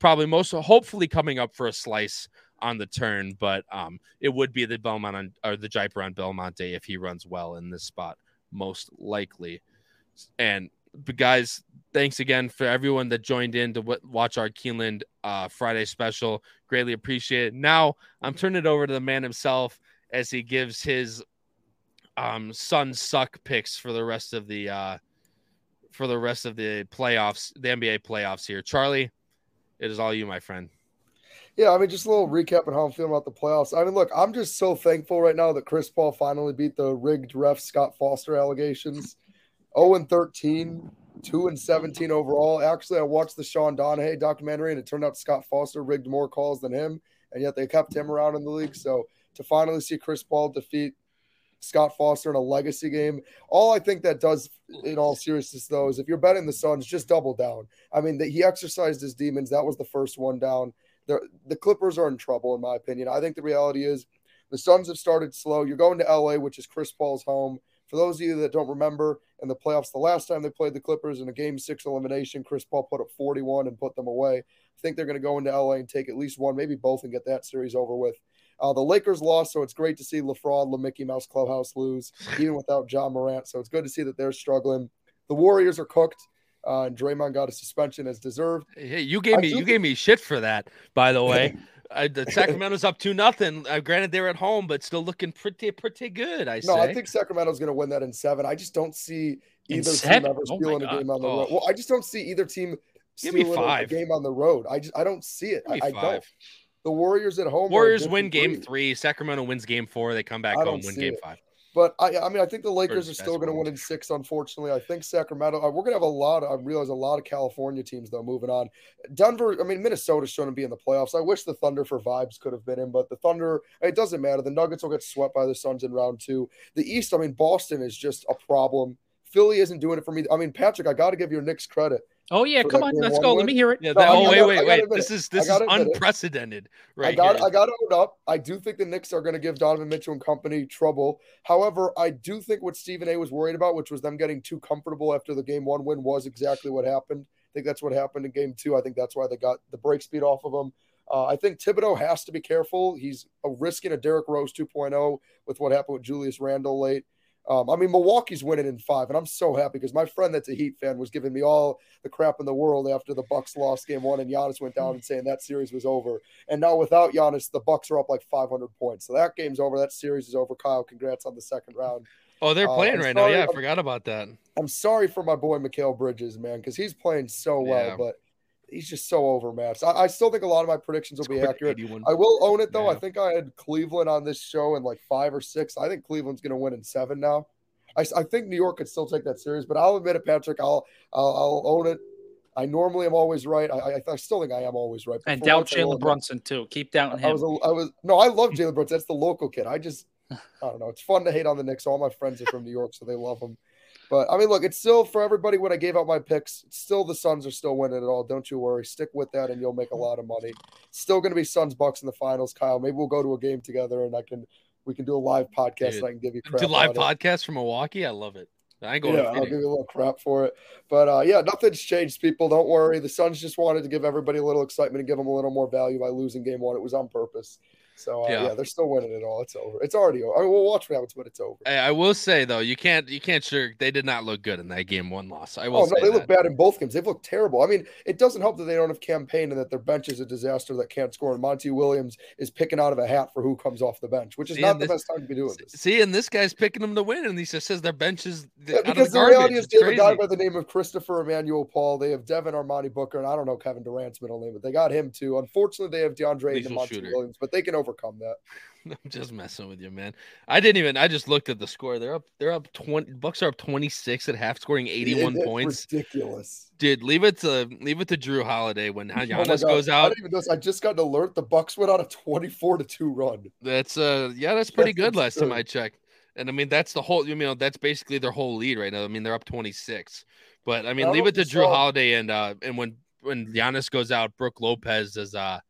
probably most hopefully coming up for a slice on the turn. But um, it would be the Belmont on, or the Jaipur on Belmonte if he runs well in this spot, most likely. And guys, thanks again for everyone that joined in to w- watch our Keeneland uh, Friday special. Greatly appreciate it. Now I'm turning it over to the man himself as he gives his um, son suck picks for the rest of the uh, for the rest of the playoffs, the NBA playoffs here. Charlie, it is all you, my friend. Yeah, I mean, just a little recap on how I'm feeling about the playoffs. I mean, look, I'm just so thankful right now that Chris Paul finally beat the rigged ref Scott Foster allegations. 0 and 13, 2 and 17 overall. Actually, I watched the Sean Donaghy documentary, and it turned out Scott Foster rigged more calls than him, and yet they kept him around in the league. So to finally see Chris Paul defeat Scott Foster in a legacy game, all I think that does, in all seriousness, though, is if you're betting the Suns, just double down. I mean, that he exercised his demons. That was the first one down. The, the Clippers are in trouble, in my opinion. I think the reality is the Suns have started slow. You're going to LA, which is Chris Paul's home. For those of you that don't remember, in the playoffs, the last time they played the Clippers in a game six elimination, Chris Paul put up 41 and put them away. I think they're going to go into LA and take at least one, maybe both, and get that series over with. Uh, the Lakers lost, so it's great to see LaFraud, the Mickey Mouse Clubhouse lose, even without Ja Morant. So it's good to see that they're struggling. The Warriors are cooked. Uh, and Draymond got a suspension as deserved. Hey, you gave me you gave me shit for that, by the way. I, the Sacramento's up two nothing. Uh, granted, they're at home, but still looking pretty pretty good. I no, say. I think Sacramento's going to win that in seven. I just don't see either team ever oh stealing a game on the oh. road. Well, I just don't see either team stealing a game on the road. I just I don't see it. I, I, don't. The Warriors at home. Warriors win game three. Sacramento wins game four. They come back home, win game it. five. But I, I mean, I think the Lakers are still going to win in six. Unfortunately, I think Sacramento. Uh, we're going to have a lot. Of, I realize a lot of California teams though moving on. Denver. I mean, Minnesota shouldn't be in the playoffs. I wish the Thunder for vibes could have been in, but the Thunder. It doesn't matter. The Nuggets will get swept by the Suns in round two. The East. I mean, Boston is just a problem. Philly isn't doing it for me. I mean, Patrick, I got to give your Knicks credit. Oh yeah, come on, let's go. Win. Let me hear it. Yeah, that, no, oh wait, wait, wait. This is this is unprecedented, right? I got here. I got to own up. I do think the Knicks are going to give Donovan Mitchell and company trouble. However, I do think what Stephen A. was worried about, which was them getting too comfortable after the game one win, was exactly what happened. I think that's what happened in game two. I think that's why they got the break speed off of them. Uh, I think Thibodeau has to be careful. He's a risking a Derrick Rose 2.0 with what happened with Julius Randle late. Um, I mean, Milwaukee's winning in five, and I'm so happy because my friend that's a Heat fan was giving me all the crap in the world after the Bucks lost game one, and Giannis went down and saying that series was over. And now without Giannis, the Bucks are up like 500 points, so that game's over. That series is over. Kyle, congrats on the second round. Oh, they're Uh, playing I'm right sorry, now. Yeah, I forgot about that. I'm sorry for my boy Mikal Bridges, man, because he's playing so well, Yeah. but he's just so overmatched. I, I still think a lot of my predictions will be accurate. 81. I will own it though. I think I had Cleveland on this show in like five or six. I think Cleveland's going to win in seven now. I, I think New York could still take that series, but I'll admit it, Patrick. I'll I'll, I'll own it. I normally am always right. I, I, I still think I am always right. but And for doubt once I will Jalen admit- Brunson too. Keep doubting I him. was, a, I was no, I love Jalen Brunson. That's the local kid. I just, I don't know. It's fun to hate on the Knicks. All my friends are from New York, so they love them. But I mean, look, it's still for everybody. When I gave out my picks, still the Suns are still winning it all. Don't you worry. Stick with that, and you'll make a lot of money. Still going to be Suns Bucks in the finals, Kyle. Maybe we'll go to a game together, and I can we can do a live podcast, Dude, and I can give you crap. Do live it. podcast from Milwaukee. I love it. I ain't going Yeah, to I'll give you a little crap for it. But uh, yeah, nothing's changed, people. Don't worry. The Suns just wanted to give everybody a little excitement and give them a little more value by losing game one. It was on purpose. So uh, Yeah. yeah. they're still winning it all. It's over. It's already over. I mean, we'll watch what happens, but it's over. Hey, I will say though, you can't you can't sure they did not look good in that game one loss. I will Oh say no, they that. look bad in both games. They've looked terrible. I mean, it doesn't help that they don't have Cam Payne and that their bench is a disaster that can't score. And Monty Williams is picking out of a hat for who comes off the bench, which is See, not the this- best time to be doing this. See, and this guy's picking them to win, and he just says their bench is Yeah, because the the, reality is It's they have a guy by the name of Christopher Emmanuel Paul. They have Devin Armani Booker, and I don't know Kevin Durant's middle name, but they got him too. Unfortunately, they have DeAndre and Monty shooter. Williams, but they can overcome that. I'm just messing with you, man. I didn't even. I just looked at the score. They're up. They're up twenty. Bucks are up twenty six at half, scoring eighty one points. Ridiculous. Dude, leave it to leave it to Jrue Holiday when Oh Giannis God. goes I out. didn't even know. I just got an alert. The Bucks went on a twenty-four to two run. That's uh, yeah, that's pretty That's good. Last time. I checked, and I mean that's the whole. You know, that's basically their whole lead right now. I mean they're up twenty six, but I mean don't leave it to Jrue saw- Holiday and uh and when when Giannis goes out, Brook Lopez is uh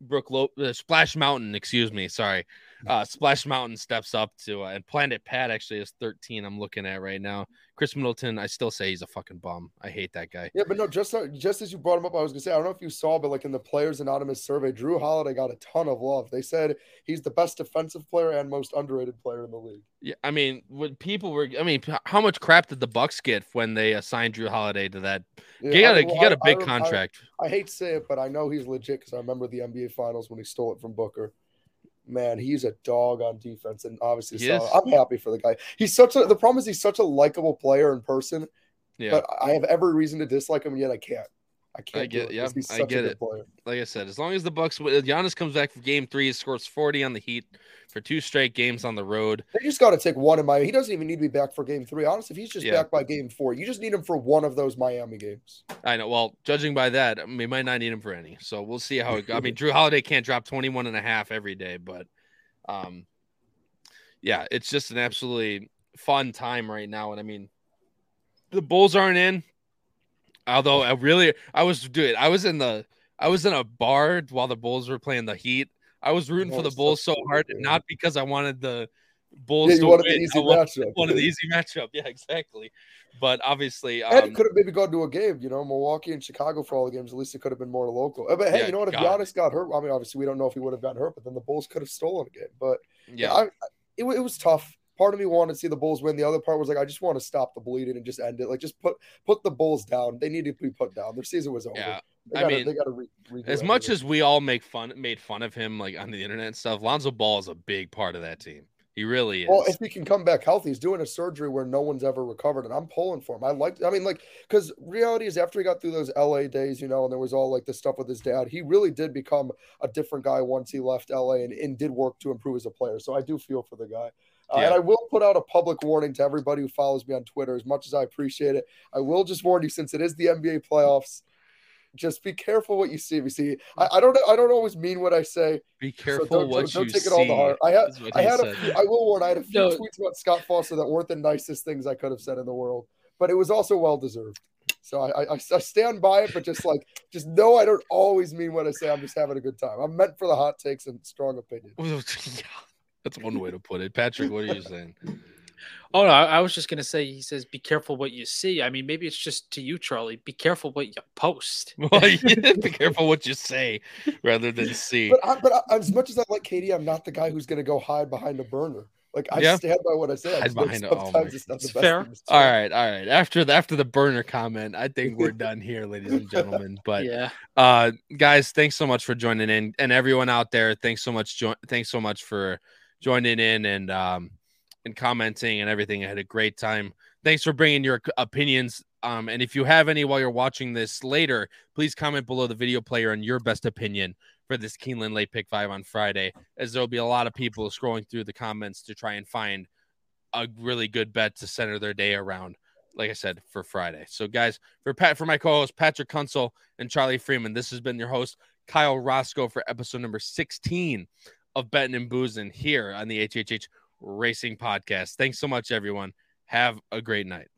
Brook Lo- uh, Splash Mountain, excuse me, sorry. Uh Splash Mountain steps up to uh, and Planet Pat actually is 13 I'm looking at right now. Khris Middleton, I still say he's a fucking bum. I hate that guy. Yeah, but no, just so just as you brought him up, I was gonna say I don't know if you saw, but like in the Players Anonymous survey, Jrue Holiday got a ton of love. They said he's the best defensive player and most underrated player in the league. Yeah, I mean, when people were I mean, how much crap did the Bucks get when they assigned Jrue Holiday to that? Yeah, He got I a mean, he got a I- I big rem- I- contract. I hate to say it, but I know he's legit because I remember the NBA Finals when he stole it from Booker. Man, he's a dog on defense, and obviously, is. I'm happy for the guy. He's such a. The problem is he's such a likable player in person, Yeah. but I have every reason to dislike him, and yet I can't. I can't. do get- it yeah, I get a good it. player. like I said, as long as the Bucks, Giannis comes back for Game Three, he scores forty on the Heat for two straight games on the road. They just got to take one in Miami. He doesn't even need to be back for Game Three. Honestly, if he's just Yeah. back by Game Four, you just need him for one of those Miami games. I know. Well, judging by that, I mean, we might not need him for any. So we'll see how it. I mean, Jrue Holiday can't drop 21 and a half every day, but um, yeah, it's just an absolutely fun time right now. And I mean, the Bulls aren't in. Although I really, I was dude, I was in the, I was in a bar while the Bulls were playing the Heat. I was rooting for the Bulls so hard, man. not because I wanted the Bulls Yeah, to wanted the win. I wanted, matchup. wanted the easy matchup. Yeah, exactly. But obviously, and um, it could have maybe gone to a game, you know, Milwaukee and Chicago for all the games. At least it could have been more local. Uh, But hey, Yeah, you know what? If God. Giannis got hurt, I mean, obviously we don't know if he would have gotten hurt, but then the Bulls could have stolen a game. But yeah, I, I- it, it was tough. Part of me wanted to see the Bulls win. The other part was like, I just want to stop the bleeding and just end it. Like, just put put the Bulls down. They needed to be put down. Their season was over. yeah. They I gotta, mean, they got to re- As much everything. as we all make fun, made fun of him like on the internet and stuff, Lonzo Ball is a big part of that team. He really is. Well, if he can come back healthy, he's doing a surgery where no one's ever recovered, and I'm pulling for him. I like, I mean, like, because reality is after he got through those LA days, you know, and there was all like the stuff with his dad, he really did become a different guy once he left LA and, and did work to improve as a player. So I do feel for the guy. Uh, And I will put out a public warning to everybody who follows me on Twitter. As much as I appreciate it, I will just warn you since it is the NBA playoffs. Just be careful what you see. You see, I, I don't. I don't always mean what I say. Be So careful don't, what don't, don't you take see. it all to heart. I had I he had a few, I will warn. I had a few No. tweets about Scott Foster that weren't the nicest things I could have said in the world, but it was also well deserved. So I, I, I stand by it, but just like, just know I don't always mean what I say. I'm just having a good time. I'm meant for the hot takes and strong opinions. yeah, that's one way to put it. Patrick, what are you saying? Oh no, I was just gonna say he says be careful what you see. I mean, maybe it's just to you, Charlie. Be careful what you post. well, yeah, be careful what you say rather than see. But, I, but I, as much as I like KD, I'm not the guy who's going to go hide behind a burner. Like I Yeah. stand by what I said. Hide behind a- oh my- it's not the best fair. thing to say. All right, all right. After the after the burner comment, I think we're done here, ladies and gentlemen. But yeah, uh guys thanks so much for joining in and everyone out there thanks so much jo- thanks so much for joining in and um and commenting and everything. I had a great time. Thanks for bringing your opinions. Um and if you have any while you're watching this later please comment below the video player on your best opinion for this keeneland late pick five on friday as there'll be a lot of people scrolling through the comments to try and find a really good bet to center their day around like i said for friday. So guys for pat for my co-host patrick Kuenzel and Charlie Freeman. This has been your host, Kyle Roscoe, for episode number 16 of Betting and Boozing here on the HHH Racing Podcast. Thanks so much, everyone. Have a great night.